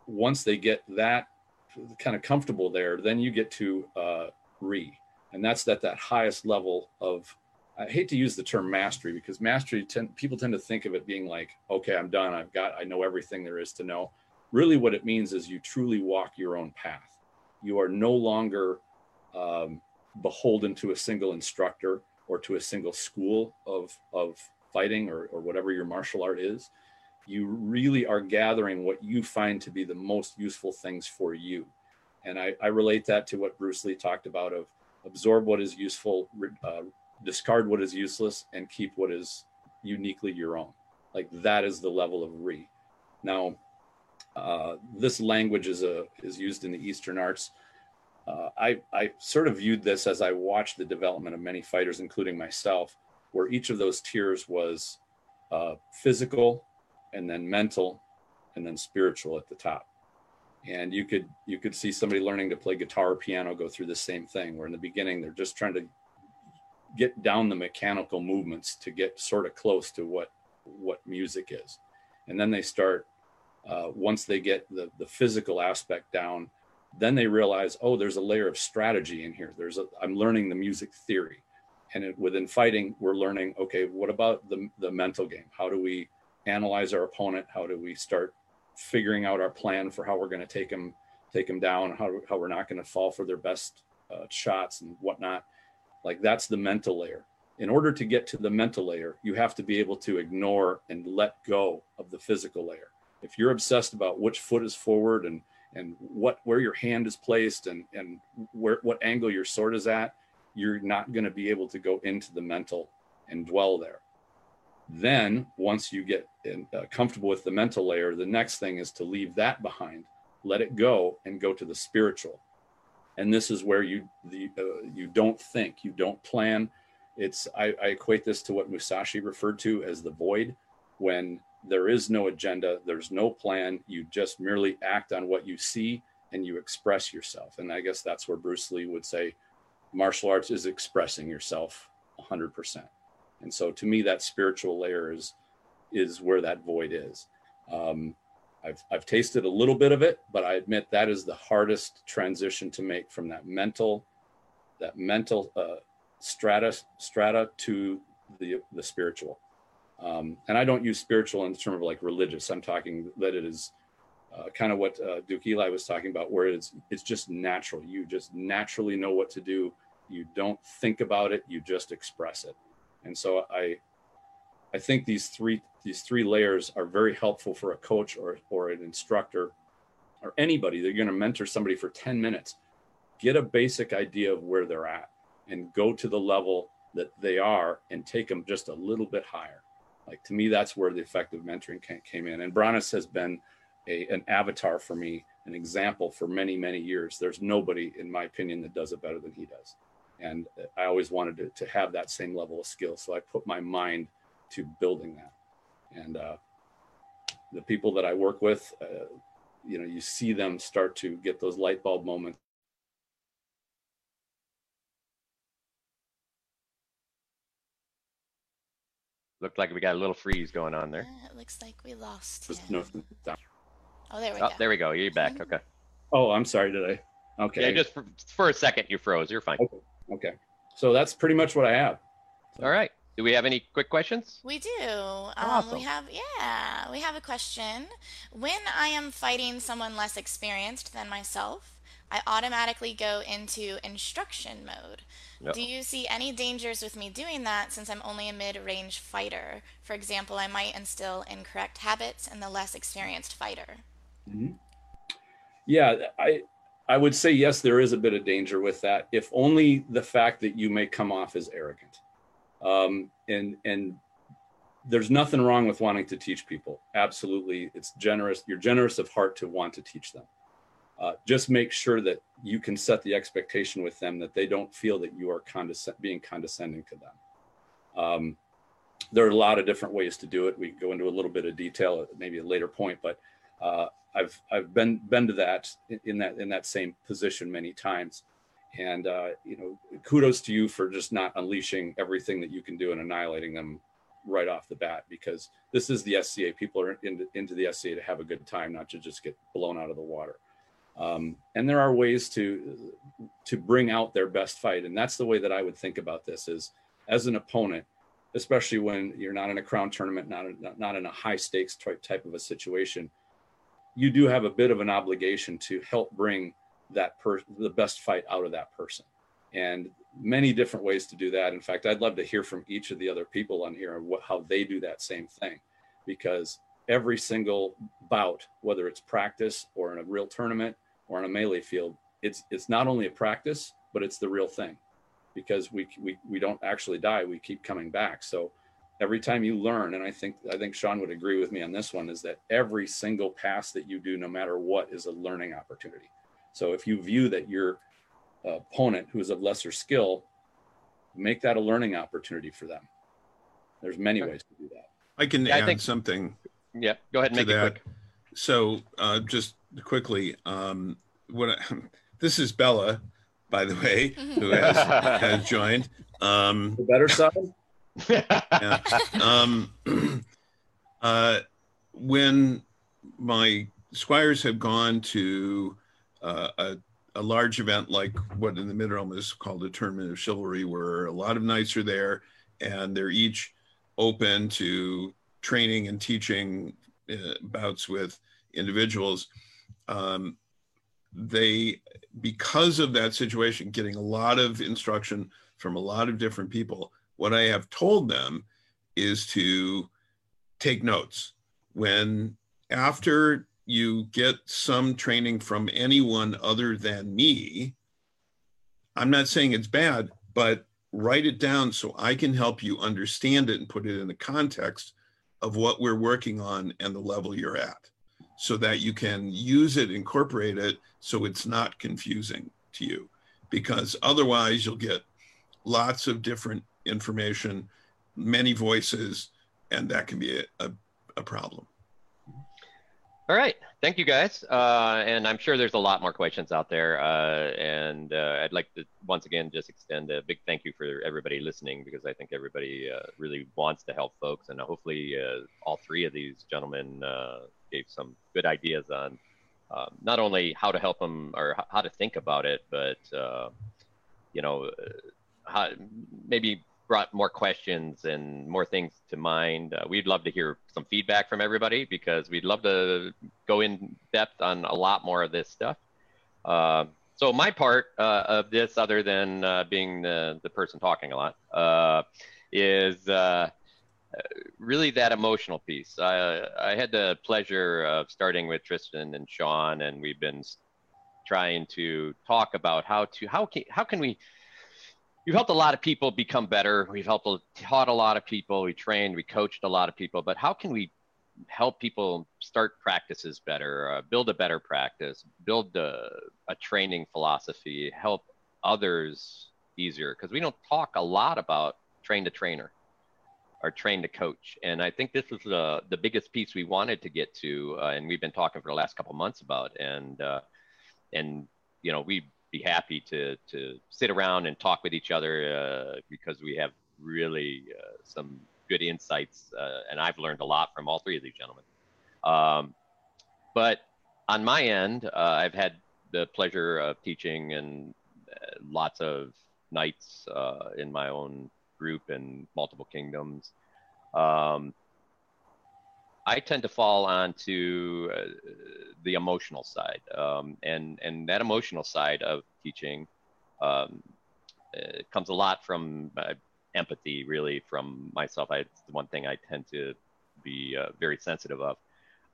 once they get that kind of comfortable there then you get to uh, Ri and that's at that highest level of i hate to use the term mastery because mastery tend, people tend to think of it being like okay i'm done i've got i know everything there is to know really what it means is you truly walk your own path. You are no longer um, beholden to a single instructor or to a single school of, of fighting or, or whatever your martial art is. You really are gathering what you find to be the most useful things for you. And I, I relate that to what Bruce Lee talked about of absorb what is useful, uh, discard what is useless, and keep what is uniquely your own. Like that is the level of Ri. Now, uh, this language is a is used in the Eastern arts. Uh, I I sort of viewed this as I watched the development of many fighters, including myself, where each of those tiers was uh, physical, and then mental, and then spiritual at the top. And you could you could see somebody learning to play guitar or piano go through the same thing, where in the beginning they're just trying to get down the mechanical movements to get sort of close to what what music is, and then they start uh, once they get the, the physical aspect down, then they realize, oh, there's a layer of strategy in here. There's a, I'm learning the music theory. And it, within fighting, we're learning, okay, what about the, the mental game? How do we analyze our opponent? How do we start figuring out our plan for how we're going to take them, take them down, how, how we're not going to fall for their best uh, shots and whatnot. Like that's the mental layer. In order to get to the mental layer, you have to be able to ignore and let go of the physical layer. If you're obsessed about which foot is forward and and what where your hand is placed and and where what angle your sword is at, you're not going to be able to go into the mental and dwell there. Then once you get in, uh, comfortable with the mental layer, the next thing is to leave that behind, let it go, and go to the spiritual. And this is where you the uh, you don't think, you don't plan. It's I, I equate this to what Musashi referred to as the void, when there is no agenda, there's no plan. You just merely act on what you see and you express yourself. And I guess that's where Bruce Lee would say martial arts is expressing yourself 100%. And so to me, that spiritual layer is is where that void is. Um, I've I've tasted a little bit of it, but I admit that is the hardest transition to make from that mental that mental uh, strata strata to the the spiritual. Um, and I don't use spiritual in terms of like religious. I'm talking that it is uh, kind of what uh, Duke Eli was talking about, where it's it's just natural. You just naturally know what to do. You don't think about it. You just express it. And so I I think these three these three layers are very helpful for a coach or or an instructor or anybody that you're going to mentor somebody for 10 minutes. Get a basic idea of where they're at and go to the level that they are and take them just a little bit higher. Like to me, that's where the effective mentoring came in. And Bronis has been a, an avatar for me, an example for many, many years. There's nobody, in my opinion, that does it better than he does. And I always wanted to, to have that same level of skill. So I put my mind to building that. And uh, the people that I work with, uh, you know, you see them start to get those light bulb moments Looked like we got a little freeze going on there. Uh, it looks like we lost him. no- Oh, there we Oh, go. there we go. You're back. Okay. Oh, I'm sorry. Did I? Okay. Yeah, just for, for a second you froze. You're fine. okay. So that's pretty much what I have. All right. Do we have any quick questions? We do. Um, Awesome. We have, yeah, we have a question. When I am fighting someone less experienced than myself, I automatically go into instruction mode. Yep. Do you see any dangers with me doing that since I'm only a mid-range fighter? For example, I might instill incorrect habits in the less experienced fighter. Yeah, I I would say yes, there is a bit of danger with that, if only the fact that you may come off as arrogant. Um, and and there's nothing wrong with wanting to teach people. Absolutely, it's generous. You're generous of heart to want to teach them. Uh, just make sure that you can set the expectation with them that they don't feel that you are being condescending to them. Um, there are a lot of different ways to do it. We go into a little bit of detail at maybe a later point, but uh, I've I've been been to that in that in that same position many times, and uh, you know, kudos to you for just not unleashing everything that you can do and annihilating them right off the bat because this is the SCA. People are into, into the SCA to have a good time, not to just get blown out of the water. Um, and there are ways to to bring out their best fight, and that's the way that I would think about this: is as an opponent, especially when you're not in a crown tournament, not not, not in a high stakes type type of a situation you do have a bit of an obligation to help bring that person the best fight out of that person. And many different ways to do that. In fact i'd love to hear from each of the other people on here what how they do that same thing. Because every single bout whether it's practice or in a real tournament or on a melee field it's it's not only a practice but it's the real thing. Because we we, we don't actually die. We keep coming back. So every time you learn and i think i think sean would agree with me on this one is that every single pass that you do no matter what is a learning opportunity so if you view that your opponent who is of lesser skill make that a learning opportunity for them there's many ways to do that I can Yeah, I add think- something Yeah. Go ahead and to make it that. quick. So, uh, just quickly, um, what I, this is Bella, by the way, who has, has joined. Um, the better side um, uh, when my squires have gone to uh, a a large event like what in the Mid Realm is called a tournament of chivalry, where a lot of knights are there and they're each open to training and teaching uh, bouts with individuals. Um, they, because of that situation, getting a lot of instruction from a lot of different people, what I have told them is to take notes. When after you get some training from anyone other than me, I'm not saying it's bad, but write it down so I can help you understand it and put it in the context of what we're working on and the level you're at so that you can use it, incorporate it so it's not confusing to you. Because otherwise, you'll get lots of different information, many voices, and that can be a, a, a problem. All right. Thank you guys. Uh, and I'm sure there's a lot more questions out there. Uh, and uh, I'd like to once again just extend a big thank you for everybody listening because I think everybody uh, really wants to help folks. And hopefully, uh, all three of these gentlemen uh, gave some good ideas on um, not only how to help them or how to think about it, but, you know, how, maybe brought more questions and more things to mind. Uh, we'd love to hear some feedback from everybody because we'd love to go in depth on a lot more of this stuff. Uh, so my part uh, of this, other than uh, being the, the person talking a lot, uh, is uh, really that emotional piece. I, I had the pleasure of starting with Tristan and Sean, and we've been trying to talk about how to how can how can we you've helped a lot of people become better. We've helped taught a lot of people. We trained, we coached a lot of people. But how can we help people start practices better, uh, build a better practice, build a, a training philosophy, help others easier? Because we don't talk a lot about train to trainer or train to coach. And I think this is the, the biggest piece we wanted to get to, uh, and we've been talking for the last couple months about. And uh, and you know we be happy to to sit around and talk with each other uh, because we have really uh, some good insights, uh, and I've learned a lot from all three of these gentlemen. Um, but on my end, uh, I've had the pleasure of teaching and uh, lots of knights uh, in my own group and multiple kingdoms. Um, I tend to fall onto uh, the emotional side, um, and and that emotional side of teaching um, uh, comes a lot from uh, empathy, really, from myself. I, it's the one thing I tend to be uh, very sensitive of.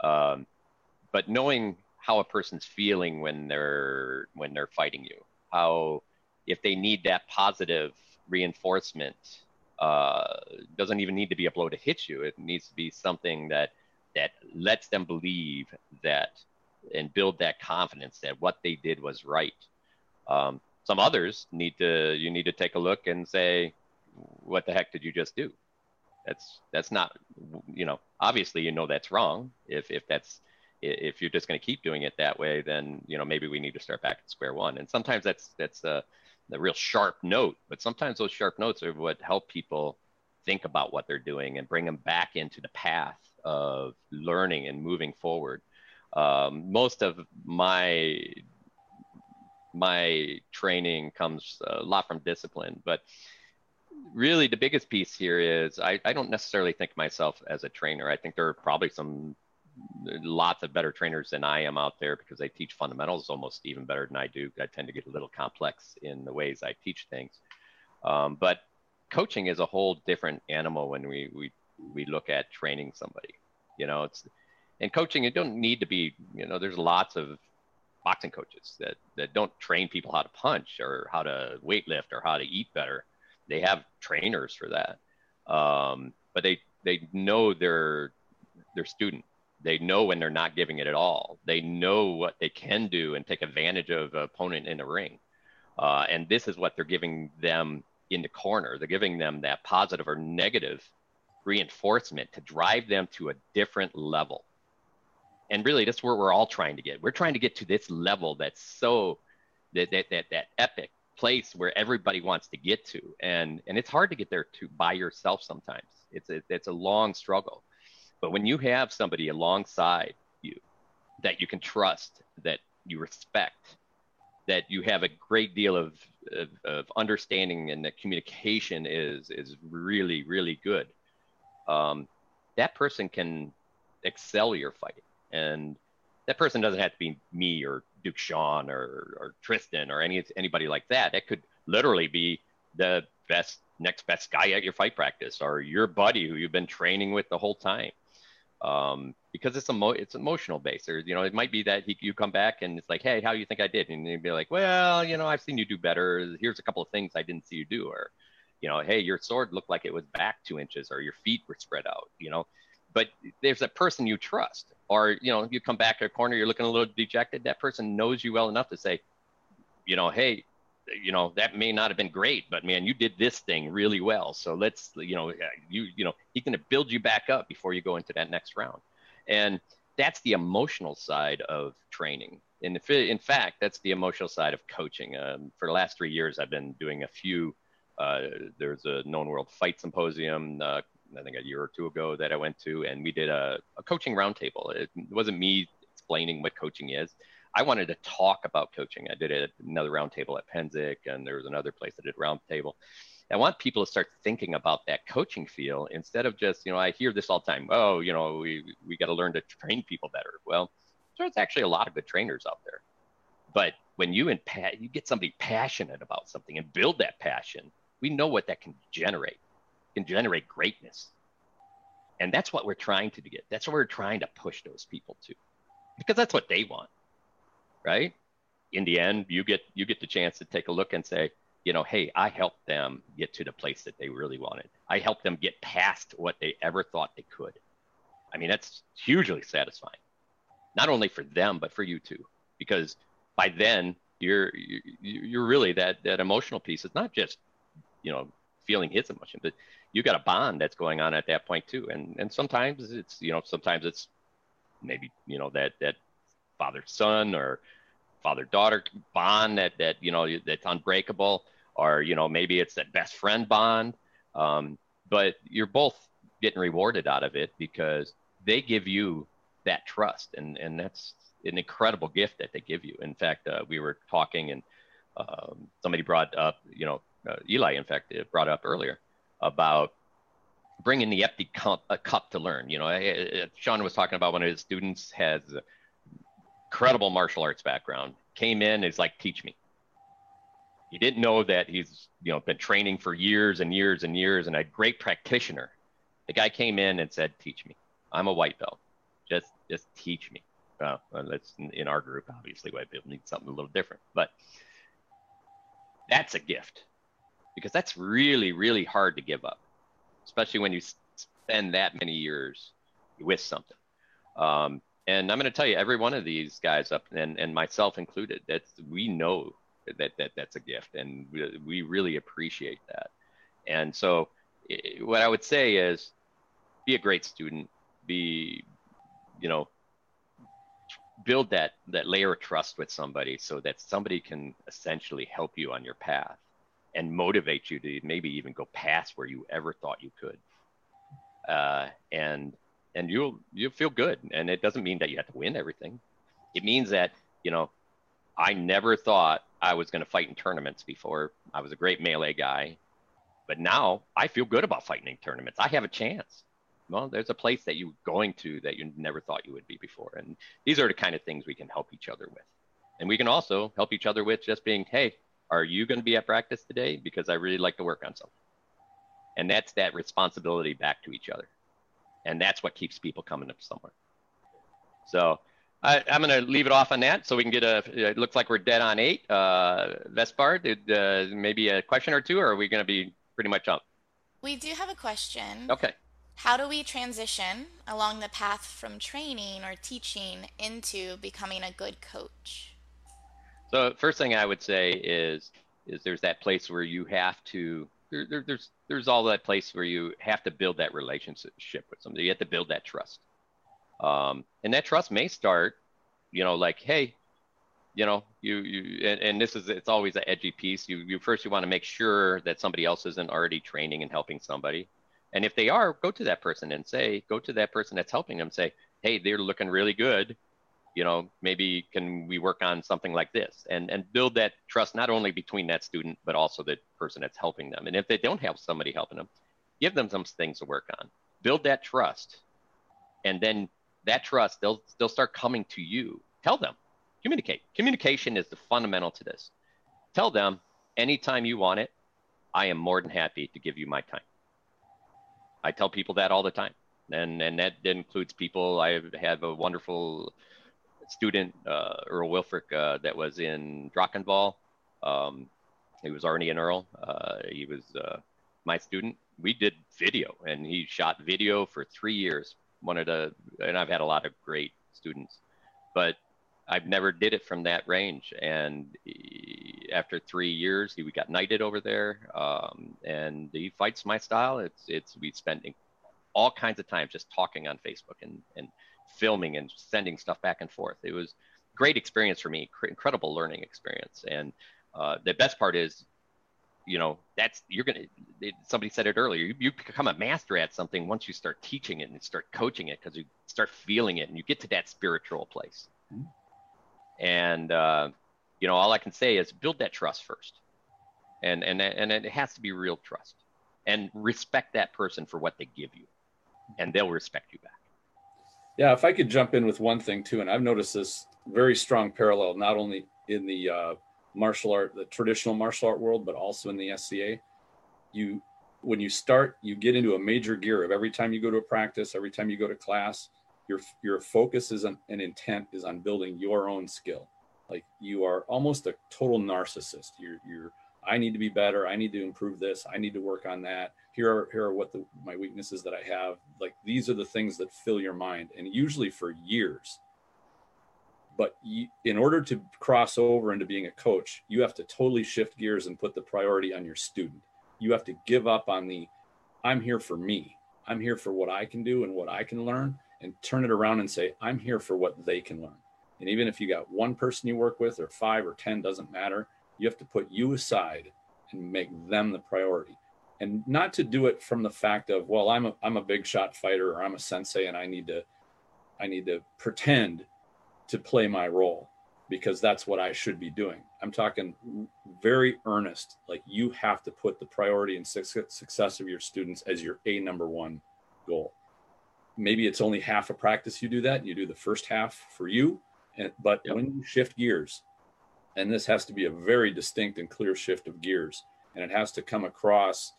Um, but knowing how a person's feeling when they're when they're fighting you, how if they need that positive reinforcement, uh, doesn't even need to be a blow to hit you. It needs to be something that that lets them believe that and build that confidence that what they did was right. Um, some others need to you need to take a look and say, what the heck did you just do? That's that's not you know obviously you know that's wrong. If if that's if you're just going to keep doing it that way, then you know maybe we need to start back at square one. And sometimes that's that's a, a real sharp note, but sometimes those sharp notes are what help people think about what they're doing and bring them back into the path of learning and moving forward. Um, most of my my training comes a lot from discipline, but really the biggest piece here is I, I don't necessarily think myself as a trainer. I think there are probably some lots of better trainers than I am out there because they teach fundamentals almost even better than I do. I tend to get a little complex in the ways I teach things. Um, but coaching is a whole different animal when we, we we look at training somebody. You know, it's and coaching. It don't need to be. You know, there's lots of boxing coaches that that don't train people how to punch or how to weightlift or how to eat better. They have trainers for that, um, but they they know their their student. They know when they're not giving it at all. They know what they can do and take advantage of an opponent in the ring. Uh, and this is what they're giving them in the corner. They're giving them that positive or negative reinforcement to drive them to a different level. And really, that's where we're all trying to get. We're trying to get to this level that's so that that that, that epic place where everybody wants to get to, and and it's hard to get there to by yourself sometimes. It's a, it's a long struggle, but when you have somebody alongside you that you can trust, that you respect, that you have a great deal of, of, of understanding and that communication is is really really good um, that person can excel your fight and that person doesn't have to be me or duke sean or, or tristan or any anybody like that that could literally be the best next best guy at your fight practice or your buddy who you've been training with the whole time um, because it's emo- it's emotional based. Or you know, it might be that he, you come back and it's like, hey, how you think I did? And you'd be like, well, you know, I've seen you do better. Here's a couple of things I didn't see you do, or you know, hey, your sword looked like it was back two inches, or your feet were spread out. You know, but there's a person you trust, or you know, you come back to a corner, you're looking a little dejected. That person knows you well enough to say, you know, hey, you know that may not have been great but man you did this thing really well so let's you know you you know he's going to build you back up before you go into that next round and that's the emotional side of training and in fact that's the emotional side of coaching um, for the last three years i've been doing a few there's a known world fight symposium uh, i think a year or two ago that i went to and we did a, a coaching roundtable it wasn't me explaining what coaching is I wanted to talk about coaching. I did it another roundtable at Pennsic, and there was another place I did roundtable. I want people to start thinking about that coaching feel instead of just, you know, I hear this all the time. Oh, you know, we we got to learn to train people better. Well, there's actually a lot of good trainers out there, but when you and you get somebody passionate about something and build that passion, we know what that can generate. Can generate greatness, and that's what we're trying to get. That's what we're trying to push those people to, because that's what they want right? In the end, you get you get the chance to take a look and say, you know, hey, I helped them get to the place that they really wanted. I helped them get past what they ever thought they could. I mean, that's hugely satisfying, not only for them but for you too, because by then you're you're really that that emotional piece. It's not just you know feeling his emotion, but you got a bond that's going on at that point too. And and sometimes it's you know sometimes it's maybe you know that that father son or father daughter bond that that you know that's unbreakable or you know maybe it's that best friend bond. Um, but you're both getting rewarded out of it because they give you that trust. And and that's an incredible gift that they give you. In fact uh, we were talking and um, somebody brought up you know uh, eli in fact brought up earlier about bringing the empty cup, a cup to learn you know sean was talking about one of his students has incredible martial arts background, came in, is like, teach me. He didn't know that he's, you know, been training for years and years and years and a great practitioner. The guy came in and said, teach me. I'm a white belt. Just, just teach me. Well, that's in our group, obviously, white people need something a little different, but that's a gift because that's really, really hard to give up, especially when you spend that many years with something. Um, and I'm going to tell you, every one of these guys up and, and myself included, that's we know that, that that's a gift, and we, we really appreciate that. And so, what I would say is, be a great student. Be, you know, build that that layer of trust with somebody, so that somebody can essentially help you on your path, and motivate you to maybe even go past where you ever thought you could. Uh, and and you'll you'll feel good. And it doesn't mean that you have to win everything. It means that you know, I never thought I was going to fight in tournaments before. I was a great melee guy, but now I feel good about fighting in tournaments. I have a chance. Well, there's a place that you're going to that you never thought you would be before, and these are the kind of things we can help each other with. And we can also help each other with just being, hey, are you going to be at practice today? Because I really like to work on something. And that's that responsibility back to each other and that's what keeps people coming up somewhere. So I, am going to leave it off on that, so we can get a. It looks like we're dead on eight. Uh, Vespar, did uh, maybe a question or two, or are we going to be pretty much up? We do have a question. Okay. How do we transition along the path from training or teaching into becoming a good coach? So first thing I would say is is there's that place where you have to there, there, there's there's all that place where you have to build that relationship with somebody. You have to build that trust, um, and that trust may start, you know, like hey, you know, you you and, and this is it's always an edgy piece. You you first you want to make sure that somebody else isn't already training and helping somebody, and if they are, go to that person and say, go to that person that's helping them, say, hey, they're looking really good. You know, maybe can we work on something like this and, and build that trust not only between that student, but also the person that's helping them. And if they don't have somebody helping them, give them some things to work on, build that trust. And then that trust, they'll, they'll start coming to you. Tell them, communicate. Communication is the fundamental to this. Tell them anytime you want it, I am more than happy to give you my time. I tell people that all the time. And, and that includes people. I have a wonderful student, uh, Earl Wilfrick, uh, that was in Drachenwald. Um, he was Arnie and Earl. Uh, he was my student. We did video, and he shot video for three years. One of the, and I've had a lot of great students, but I've never did it from that range. And he, after three years, he we got knighted over there, um, and he fights my style. It's it's we spent all kinds of time just talking on Facebook and and filming and sending stuff back and forth. It was great experience for me, incredible learning experience. And uh, the best part is, you know, that's you're gonna. It, somebody said it earlier. You, you, become a master at something once you start teaching it and start coaching it because you start feeling it and you get to that spiritual place. Mm-hmm. And uh, you know, all I can say is build that trust first, and and and it has to be real trust, and respect that person for what they give you, and they'll respect you back. Yeah, if I could jump in with one thing too, and I've noticed this very strong parallel not only in the uh, martial art, the traditional martial art world, but also in the SCA. You, when you start, you get into a major gear of every time you go to a practice, every time you go to class, your your focus is on and intent is on building your own skill. Like you are almost a total narcissist. You're you're I need to be better. I need to improve this. I need to work on that. Here are here are what the, my weaknesses that I have. Like these are the things that fill your mind, and usually for years. But you, in order to cross over into being a coach, you have to totally shift gears and put the priority on your student. You have to give up on the I'm here for me. I'm here for what I can do and what I can learn, and turn it around and say I'm here for what they can learn. And even if you got one person you work with, or five or ten, doesn't matter you have to put you aside and make them the priority. And not to do it from the fact of, well, I'm a I'm a big shot fighter or I'm a sensei and I need to I need to pretend to play my role because that's what I should be doing. I'm talking very earnest. Like you have to put the priority and success of your students as your a number one goal. Maybe it's only half a practice you do that. You do the first half for you, and, but yep. when you shift gears and this has to be a very distinct and clear shift of gears. And it has to come across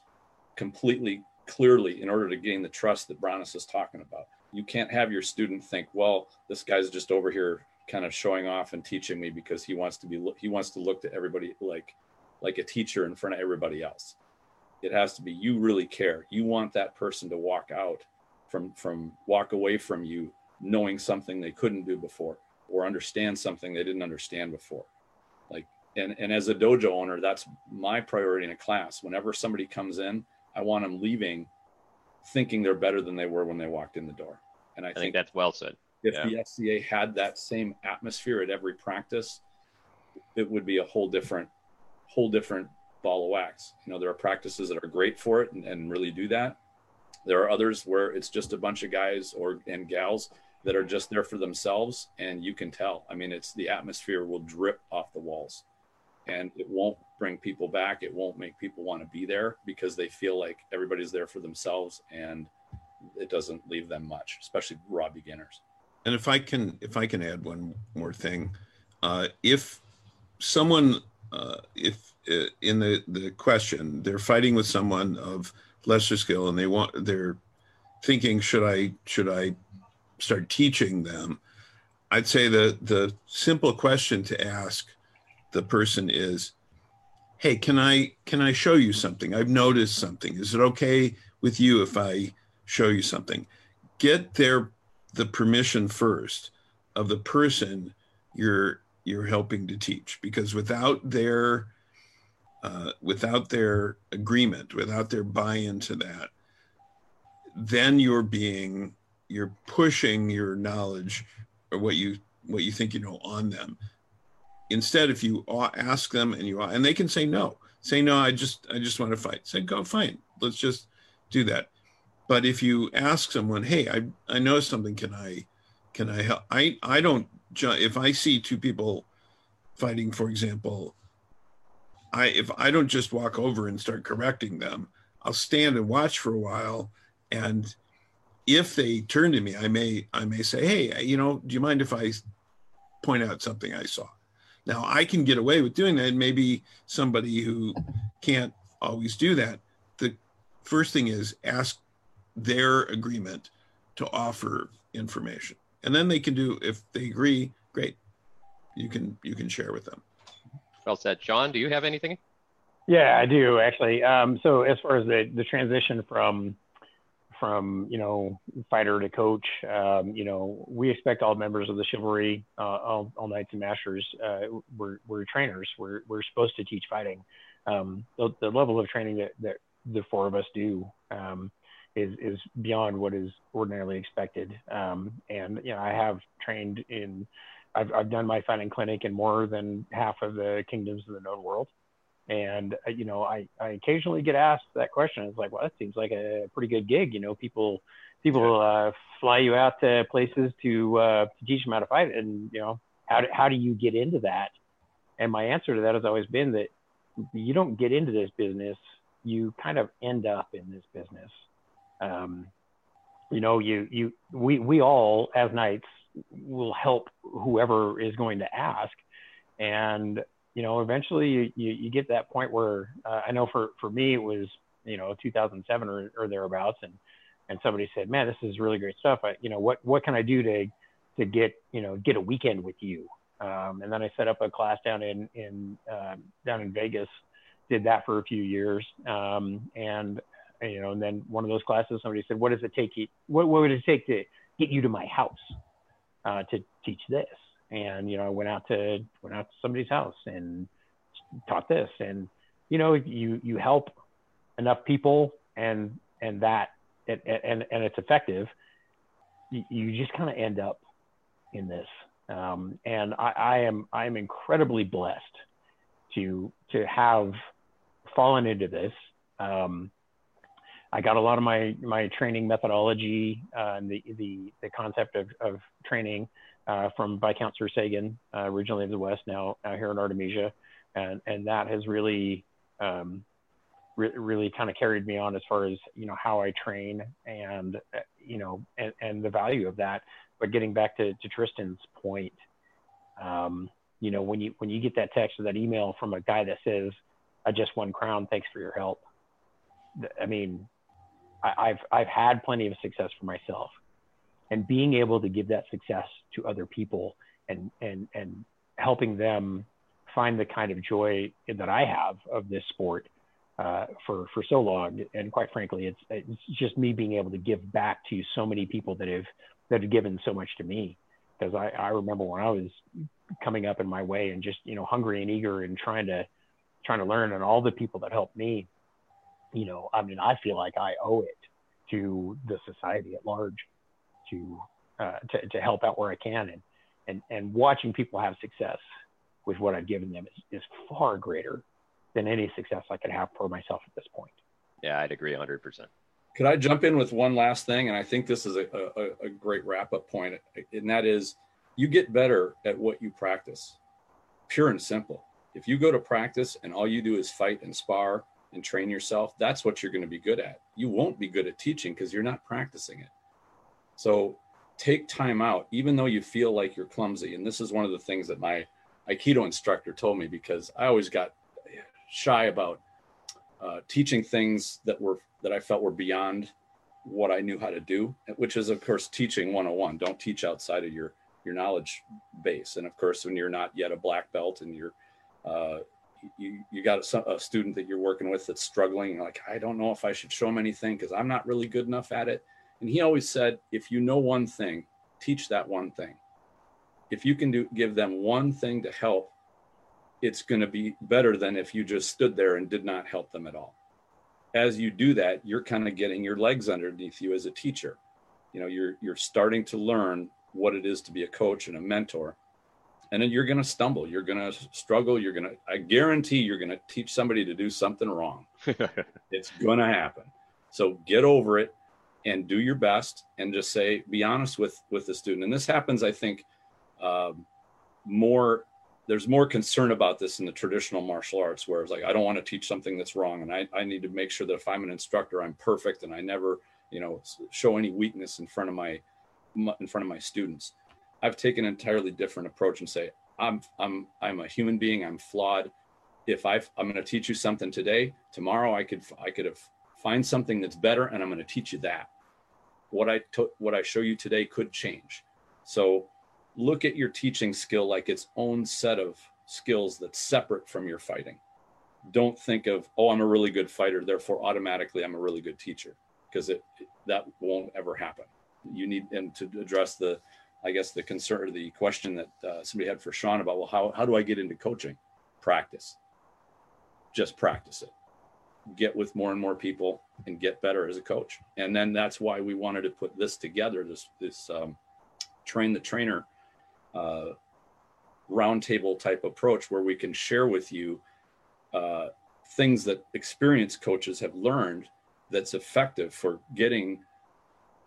completely clearly in order to gain the trust that Bronis is talking about. You can't have your student think, well, this guy's just over here kind of showing off and teaching me because he wants to be he wants to look to everybody like like a teacher in front of everybody else. It has to be you really care. You want that person to walk out from from walk away from you knowing something they couldn't do before or understand something they didn't understand before and and as a dojo owner that's my priority in a class. Whenever somebody comes in i want them leaving thinking they're better than they were when they walked in the door. And i, I think, think, that's well said. if yeah. the SCA had that same atmosphere at every practice it would be a whole different whole different ball of wax. You know there are practices that are great for it and, and really do that. There are others where it's just a bunch of guys or and gals that are just there for themselves and you can tell. I mean it's the atmosphere will drip off the walls and it won't bring people back. It won't make people want to be there because they feel like everybody's there for themselves and it doesn't leave them much especially raw beginners. And if i can if i can add one more thing uh, if someone uh, if uh, in the the question they're fighting with someone of lesser skill and they want they're thinking should i should i start teaching them, I'd say the the simple question to ask the person is, "Hey, can I can I show you something? I've noticed something. Is it okay with you if I show you something?" Get their the permission first of the person you're you're helping to teach because without their uh, without their agreement, without their buy-in to that, then you're being you're pushing your knowledge or what you what you think you know on them instead if you ask them and you and they can say no. Say no i just i just want to fight. Say go fine. Let's just do that. But if you ask someone hey i i know something. Can i can i help? I i don't if I see two people fighting, for example, I if I don't just walk over and start correcting them, I'll stand and watch for a while, and if they turn to me, I may I may say, hey, you know, do you mind if I point out something I saw? Now I can get away with doing that. Maybe somebody who can't always do that. The first thing is ask their agreement to offer information, and then they can do if they agree. Great, you can you can share with them. Well said, Sean. Do you have anything? Yeah, I do actually. Um, so as far as the the transition from from you know fighter to coach. Um, you know, we expect all members of the chivalry, uh, all, all knights and masters. Uh, we're, we're trainers. We're we're supposed to teach fighting. Um, the, the, level of training that, that the four of us do um, is is beyond what is ordinarily expected. Um, and you know, I have trained in. I've, I've done my fighting clinic in more than half of the kingdoms of the known world. And uh, you know, I, I occasionally get asked that question. It's like, well, that seems like a pretty good gig. You know, people people uh, fly you out to places to uh, to teach them how to fight, and you know, how do, how do you get into that? And my answer to that has always been that you don't get into this business, you kind of end up in this business. Um, you know, you you we we all as knights will help whoever is going to ask, and you know, eventually you, you, you get that point where uh, I know for, for me, it was, you know, 2007 or, or thereabouts. And, and somebody said, man, this is really great stuff. I, you know, what, what can I do to, to get, you know, get a weekend with you? Um, and then I set up a class down in, in, uh, down in Vegas, did that for a few years. Um, and, you know, and then one of those classes, somebody said, what does it take you, what, what would it take to get you to my house, uh, to teach this? And you know I went out to went out to somebody's house and taught this. And you know you you help enough people and and that and and, and it's effective you, you just kind of end up in this. Um, and I, I am I am incredibly blessed to to have fallen into this. Um, I got a lot of my my training methodology uh, and the the the concept of, of training uh, from Viscount Sir Sagan, uh, originally of the West, now, now here in Artemisia. And, and that has really, um, re- really kind of carried me on as far as, you know, how I train and, uh, you know, and, and the value of that. But getting back to, to Tristan's point, um, you know, when you, when you get that text or that email from a guy that says, I just won crown, thanks for your help. I mean, I, I've, I've had plenty of success for myself and being able to give that success to other people and and and helping them find the kind of joy that I have of this sport uh, for for so long. And quite frankly, it's it's just me being able to give back to so many people that have that have given so much to me. Because I, I remember when I was coming up in my way and just you know hungry and eager and trying to trying to learn, and all the people that helped me. You know, I mean, I feel like I owe it to the society at large to, uh, to, to help out where I can. And, and, and watching people have success with what I've given them is, is far greater than any success I could have for myself at this point. Yeah, I'd agree 100%. Could I jump in with one last thing? And I think this is a, a, a great wrap up point, and that is you get better at what you practice, pure and simple. If you go to practice and all you do is fight and spar and train yourself, that's what you're going to be good at. You won't be good at teaching because you're not practicing it. So take time out, even though you feel like you're clumsy. And this is one of the things that my Aikido instructor told me because I always got shy about uh, teaching things that were that I felt were beyond what I knew how to do, which is of course teaching 101. Don't teach outside of your your knowledge base. And of course, when you're not yet a black belt and you're uh, you, you got a, a student that you're working with that's struggling, like I don't know if I should show them anything because I'm not really good enough at it and he always said, if you know one thing, teach that one thing. If you can do give them one thing to help, it's going to be better than if you just stood there and did not help them at all. As you do that, you're kind of getting your legs underneath you as a teacher. You know, you're you're starting to learn what it is to be a coach and a mentor. And then you're going to stumble, you're going to struggle, you're going to I guarantee you're going to teach somebody to do something wrong. it's going to happen. So get over it and do your best and just say be honest with with the student. And this happens i think um, more there's more concern about this in the traditional martial arts where it's like i don't want to teach something that's wrong and I, I need to make sure that if i'm an instructor i'm perfect and i never you know show any weakness in front of my in front of my students. I've taken an entirely different approach and say i'm i'm i'm a human being i'm flawed. If i i'm going to teach you something today tomorrow i could i could have find something that's better and i'm going to teach you that what i to, what i show you today could change so look at your teaching skill like its own set of skills that's separate from your fighting. Don't think of, oh, I'm a really good fighter, therefore automatically I'm a really good teacher, because it that won't ever happen. You need and to address the, I guess the concern or the question that uh, somebody had for Sean about, well, how how do I get into coaching? Practice. Just practice it. Get with more and more people and get better as a coach. And then that's why we wanted to put this together. This this um, train the trainer uh, roundtable type approach where we can share with you uh, things that experienced coaches have learned that's effective for getting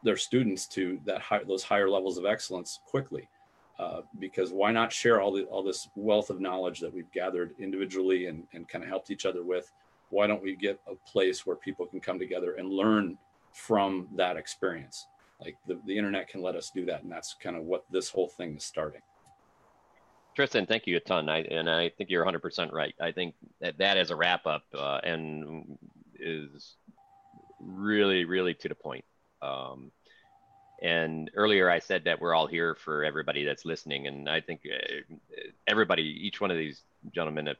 their students to that high, those higher levels of excellence quickly. Uh, because why not share all the all this wealth of knowledge that we've gathered individually and, and kind of helped each other with? Why don't we get a place where people can come together and learn from that experience? Like the, the internet can let us do that, and that's kind of what this whole thing is starting. Tristan, thank you a ton. I, and I think you're 100% right. I think that that as a wrap up uh, and is really, really to the point. Um, and earlier I said that we're all here for everybody that's listening. And I think uh, everybody, each one of these gentlemen have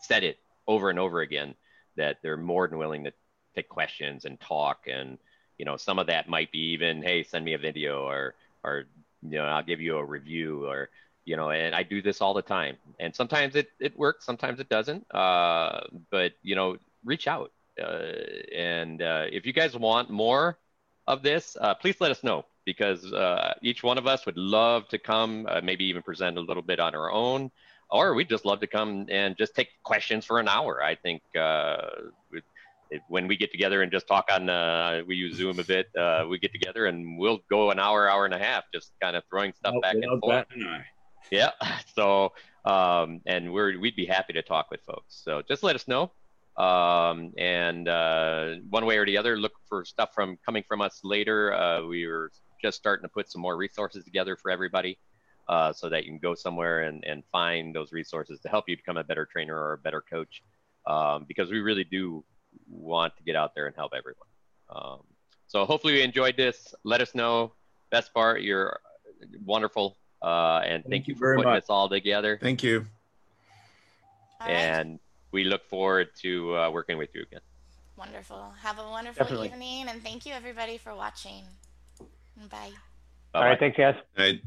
said it over and over again that they're more than willing to take questions and talk. And, you know, some of that might be even, hey, send me a video or, or, you know, I'll give you a review or, you know and i do this all the time. And sometimes it, it works sometimes it doesn't. Uh, but you know reach out. Uh, and uh, if you guys want more of this uh, please let us know because uh, each one of us would love to come uh, maybe even present a little bit on our own or we'd just love to come and just take questions for an hour. I think it, when we get together and just talk on we use zoom a bit we get together and we'll go an hour hour and a half just kind of throwing stuff Oh, back and forth. yeah so um, and we're we'd be happy to talk with folks. So just let us know. Um, and uh, one way or the other look for stuff from coming from us later. Uh, we were just starting to put some more resources together for everybody uh, so that you can go somewhere and, and find those resources to help you become a better trainer or a better coach um, because we really do want to get out there and help everyone um, so hopefully you enjoyed this let us know best part you're wonderful uh, and thank, thank you, you for putting much. this all together. Thank you. And we look forward to uh, working with you again. Wonderful. Have a wonderful Definitely. evening, and thank you everybody for watching. Bye. Bye-bye. All right, thanks, guys. All right.